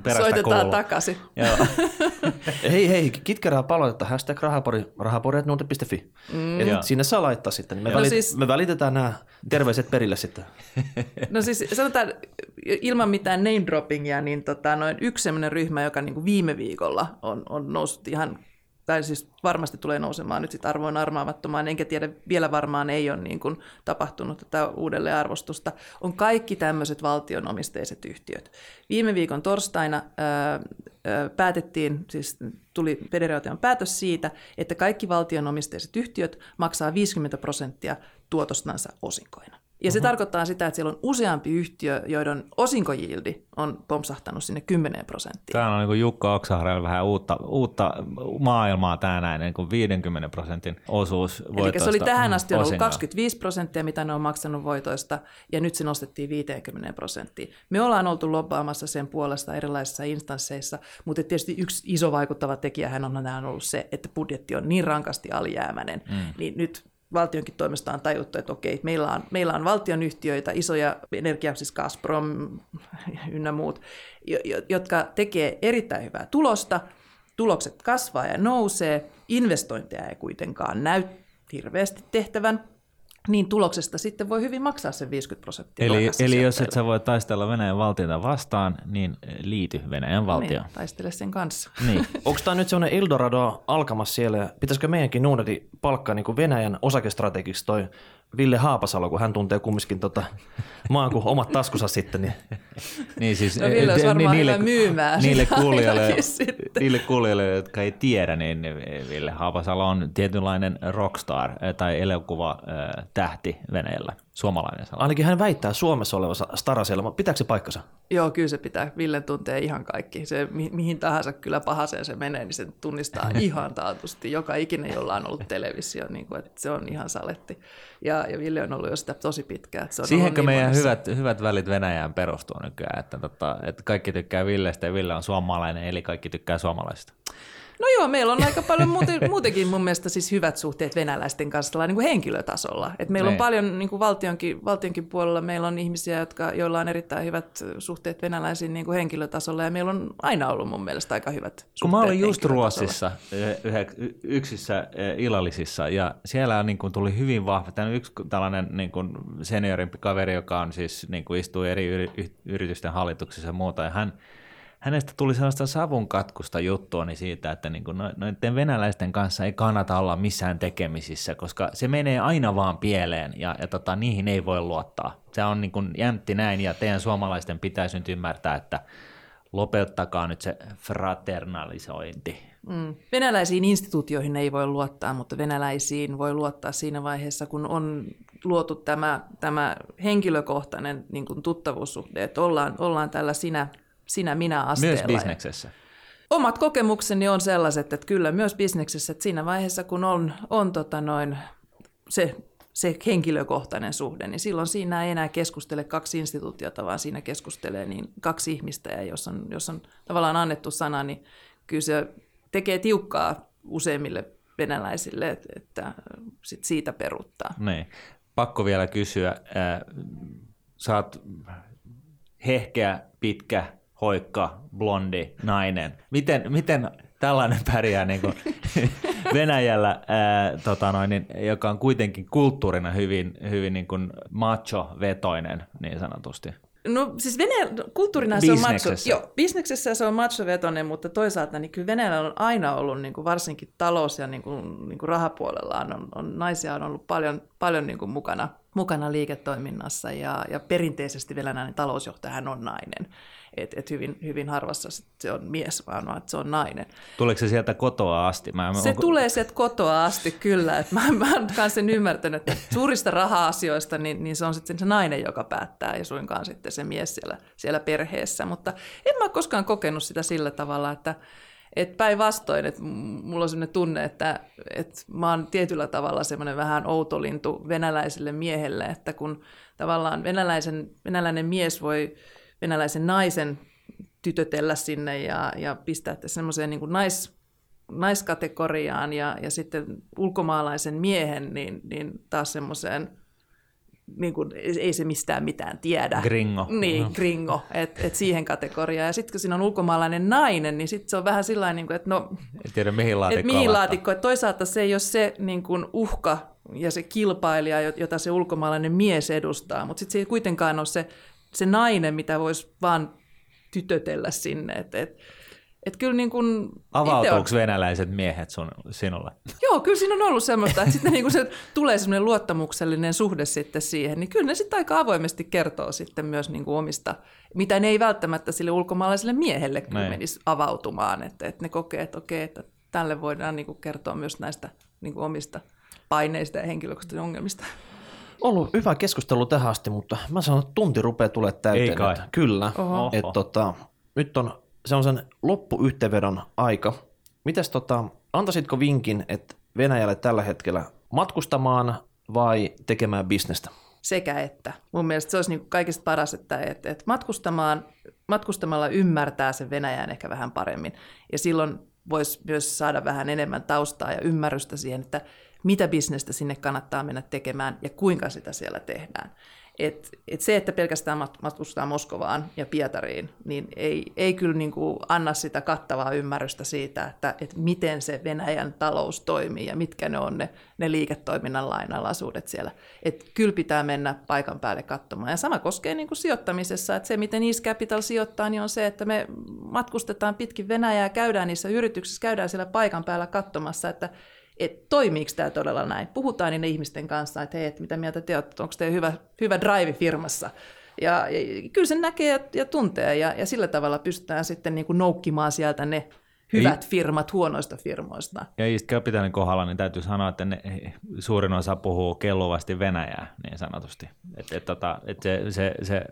perästä Soitetaan kuuluu. takaisin. Joo. hei hei, kitkerää palautetta, hashtag rahapori, rahapori.fi. Mm. sinne saa laittaa sitten. Me, no välit, siis... me välitetään nämä terveiset perille sitten. no siis sanotaan, ilman mitään name droppingia, niin tota, noin yksi sellainen ryhmä, joka niin kuin viime viikolla on, on noussut ihan tai siis varmasti tulee nousemaan nyt sitten arvoin armaamattomaan, enkä tiedä, vielä varmaan ei ole niin kuin tapahtunut tätä uudelleenarvostusta, on kaikki tämmöiset valtionomisteiset yhtiöt. Viime viikon torstaina ää, ää, päätettiin, siis tuli federaation päätös siitä, että kaikki valtionomisteiset yhtiöt maksaa 50 prosenttia tuotostansa osinkoina. Ja se uh-huh. tarkoittaa sitä, että siellä on useampi yhtiö, joiden osinkojildi on pompsahtanut sinne 10 prosenttia. Tämä on niin kuin Jukka Oksaharjalla vähän uutta, uutta maailmaa tämä näin, niin kuin 50 prosentin osuus voitoista. Eli se oli tähän asti ollut 25 prosenttia, mitä ne on maksanut voitoista, ja nyt se nostettiin 50 prosenttiin. Me ollaan oltu lobbaamassa sen puolesta erilaisissa instansseissa, mutta tietysti yksi iso vaikuttava tekijähän on, on ollut se, että budjetti on niin rankasti alijäämäinen, mm. niin nyt valtionkin toimesta on tajuttu, että okei, meillä on, meillä on valtionyhtiöitä, isoja energia, siis Gazprom ynnä muut, jotka tekee erittäin hyvää tulosta, tulokset kasvaa ja nousee, investointeja ei kuitenkaan näy hirveästi tehtävän, niin tuloksesta sitten voi hyvin maksaa sen 50 prosenttia. Eli, eli jos et sä voi taistella Venäjän valtiota vastaan, niin liity Venäjän valtioon. Niin, taistele sen kanssa. Niin. Onko tämä nyt sellainen Eldorado alkamassa siellä? Pitäisikö meidänkin Nuudeti palkkaa niin Venäjän osakestrategiksi toi Ville Haapasalo, kun hän tuntee kumminkin tota maan kuin omat taskussa sitten. Niin, niin siis, no Ville olisi varmaan niille, hyvä myymään niille kuulijoille, niille kuulijoille, jotka ei tiedä, niin Ville Haapasalo on tietynlainen rockstar tai elokuva tähti Venäjällä suomalainen sana. Ainakin hän väittää Suomessa olevansa Starasiella. Pitääkö se paikkansa? Joo, kyllä se pitää. Ville tuntee ihan kaikki. Se, mi- mihin tahansa kyllä pahaseen se menee, niin se tunnistaa ihan taatusti. Joka ikinen, jolla on ollut televisio, niin kuin, että se on ihan saletti. Ja, ja Ville on ollut jo sitä tosi pitkään. Se on Siihenkö niin meidän hyvät, hyvät välit Venäjään perustuu nykyään, että, tota, että kaikki tykkää Villestä ja Ville on suomalainen, eli kaikki tykkää suomalaisista? No joo, meillä on aika paljon muuten, muutenkin mun mielestä siis hyvät suhteet venäläisten kanssa niin kuin henkilötasolla. Et meillä Nein. on paljon niin kuin valtionkin, valtionkin puolella, meillä on ihmisiä, jotka, joilla on erittäin hyvät suhteet venäläisiin niin kuin henkilötasolla, ja meillä on aina ollut mun mielestä aika hyvät suhteet Kun mä olin just Ruotsissa yksissä illallisissa, ja siellä niin kuin tuli hyvin vahva, tämä yksi tällainen niin kuin seniorimpi kaveri, joka on siis niin kuin istuu eri yritysten hallituksissa ja muuta, ja hän hänestä tuli sellaista savun katkusta juttua niin siitä, että niin kuin noiden venäläisten kanssa ei kannata olla missään tekemisissä, koska se menee aina vaan pieleen ja, ja tota, niihin ei voi luottaa. Se on niin kuin jämtti näin ja teidän suomalaisten pitäisi nyt ymmärtää, että lopettakaa nyt se fraternalisointi. Mm. Venäläisiin instituutioihin ei voi luottaa, mutta venäläisiin voi luottaa siinä vaiheessa, kun on luotu tämä, tämä henkilökohtainen niin kuin tuttavuussuhde, että ollaan, ollaan tällä sinä sinä minä asteella. Myös bisneksessä. Omat kokemukseni on sellaiset, että kyllä myös bisneksessä, että siinä vaiheessa kun on, on tota noin, se, se henkilökohtainen suhde, niin silloin siinä ei enää keskustele kaksi instituutiota, vaan siinä keskustelee niin kaksi ihmistä, ja jos on, jos on tavallaan annettu sana, niin kyllä se tekee tiukkaa useimmille venäläisille, että, että sit siitä peruuttaa. Niin. Pakko vielä kysyä, äh, sä oot hehkeä, pitkä, hoikka, blondi, nainen. Miten, miten tällainen pärjää niin kuin Venäjällä, ää, tota noin, niin, joka on kuitenkin kulttuurina hyvin, hyvin niin kuin macho-vetoinen niin sanotusti? No siis Venäjä, kulttuurina se on macho, joo, bisneksessä se on macho-vetoinen, mutta toisaalta niin kyllä Venäjällä on aina ollut niin kuin varsinkin talous- ja niin kuin, niin kuin rahapuolellaan on, on, naisia on ollut paljon, paljon niin kuin mukana, mukana liiketoiminnassa ja, ja perinteisesti venäläinen talousjohtaja on nainen että et hyvin, hyvin harvassa se on mies, vaan että se on nainen. Tuleeko se sieltä kotoa asti? Mä, se onko... tulee sieltä kotoa asti, kyllä. Et mä, mä olen sen ymmärtänyt, että suurista raha-asioista niin, niin se on sitten se nainen, joka päättää ja suinkaan sitten se mies siellä, siellä perheessä. Mutta en mä koskaan kokenut sitä sillä tavalla, että et päinvastoin, että mulla on sellainen tunne, että, että mä oon tietyllä tavalla semmoinen vähän outolintu venäläiselle miehelle, että kun tavallaan venäläisen, venäläinen mies voi venäläisen naisen tytötellä sinne ja, ja pistää semmoiseen niin kuin nais, naiskategoriaan ja, ja sitten ulkomaalaisen miehen niin, niin taas semmoiseen, niin kuin, ei se mistään mitään tiedä. Gringo. Niin, no. gringo, että et siihen kategoriaan. Ja sitten kun siinä on ulkomaalainen nainen, niin sitten se on vähän sillä niin että no... En tiedä mihin laatikko mihin laatikko. Että toisaalta se ei ole se niin kuin uhka ja se kilpailija, jota se ulkomaalainen mies edustaa, mutta sitten se ei kuitenkaan ole se se nainen, mitä voisi vaan tytötellä sinne. Et, et, et kyllä niin kuin Avautuuko on... venäläiset miehet sun, sinulle? Joo, kyllä siinä on ollut semmoista, että sitten niin kuin se tulee semmoinen luottamuksellinen suhde sitten siihen, niin kyllä ne sitten aika avoimesti kertoo sitten myös niin kuin omista, mitä ne ei välttämättä sille ulkomaalaiselle miehelle kyllä menisi avautumaan, että, että ne kokee, että okei, että tälle voidaan niin kuin kertoa myös näistä niin kuin omista paineista ja henkilökohtaisista ongelmista ollut hyvä keskustelu tähän asti, mutta mä sanon, että tunti rupeaa tulee täyteen. Ei kai. Että, kyllä. Että tota, nyt on se on sen loppuyhteenvedon aika. Mites tota, antaisitko vinkin, että Venäjälle tällä hetkellä matkustamaan vai tekemään bisnestä? Sekä että. Mun mielestä se olisi niin kaikista paras, että, että, että matkustamaan, matkustamalla ymmärtää sen Venäjän ehkä vähän paremmin. Ja silloin voisi myös saada vähän enemmän taustaa ja ymmärrystä siihen, että mitä bisnestä sinne kannattaa mennä tekemään ja kuinka sitä siellä tehdään. Et, et se, että pelkästään matkustaa Moskovaan ja Pietariin, niin ei, ei kyllä niin kuin anna sitä kattavaa ymmärrystä siitä, että, että miten se Venäjän talous toimii ja mitkä ne on ne, ne liiketoiminnan lainalaisuudet siellä. Et kyllä pitää mennä paikan päälle katsomaan. Ja sama koskee niin kuin sijoittamisessa, että se miten East Capital sijoittaa, niin on se, että me matkustetaan pitkin Venäjää, käydään niissä yrityksissä, käydään siellä paikan päällä katsomassa, että että toimiiko tämä todella näin. Puhutaan niiden ihmisten kanssa, että hei, että mitä mieltä te olette, onko teillä hyvä, hyvä drive firmassa. Ja, ja kyllä sen näkee ja, ja tuntee ja, ja sillä tavalla pystytään sitten niin kuin noukkimaan sieltä ne hyvät firmat huonoista firmoista. Ja East Capitalin kohdalla niin täytyy sanoa, että ne, suurin osa puhuu kelluvasti Venäjää niin sanotusti. Että et, tota, et se, se, se,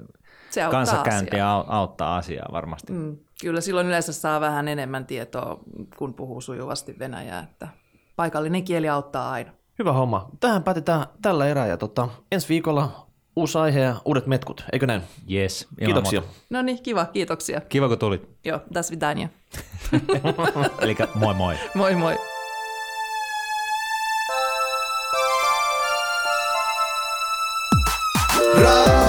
se auttaa kanssakäynti asiaa. auttaa asiaa varmasti. Mm, kyllä silloin yleensä saa vähän enemmän tietoa, kun puhuu sujuvasti Venäjää. Että paikallinen kieli auttaa aina. Hyvä homma. Tähän päätetään tällä erää ja tota, ensi viikolla uusi aihe ja uudet metkut, eikö näin? Yes. Kiitoksia. No niin, kiva, kiitoksia. Kiva, kun tulit. Joo, das vidania. Eli moi moi. moi moi. Raha,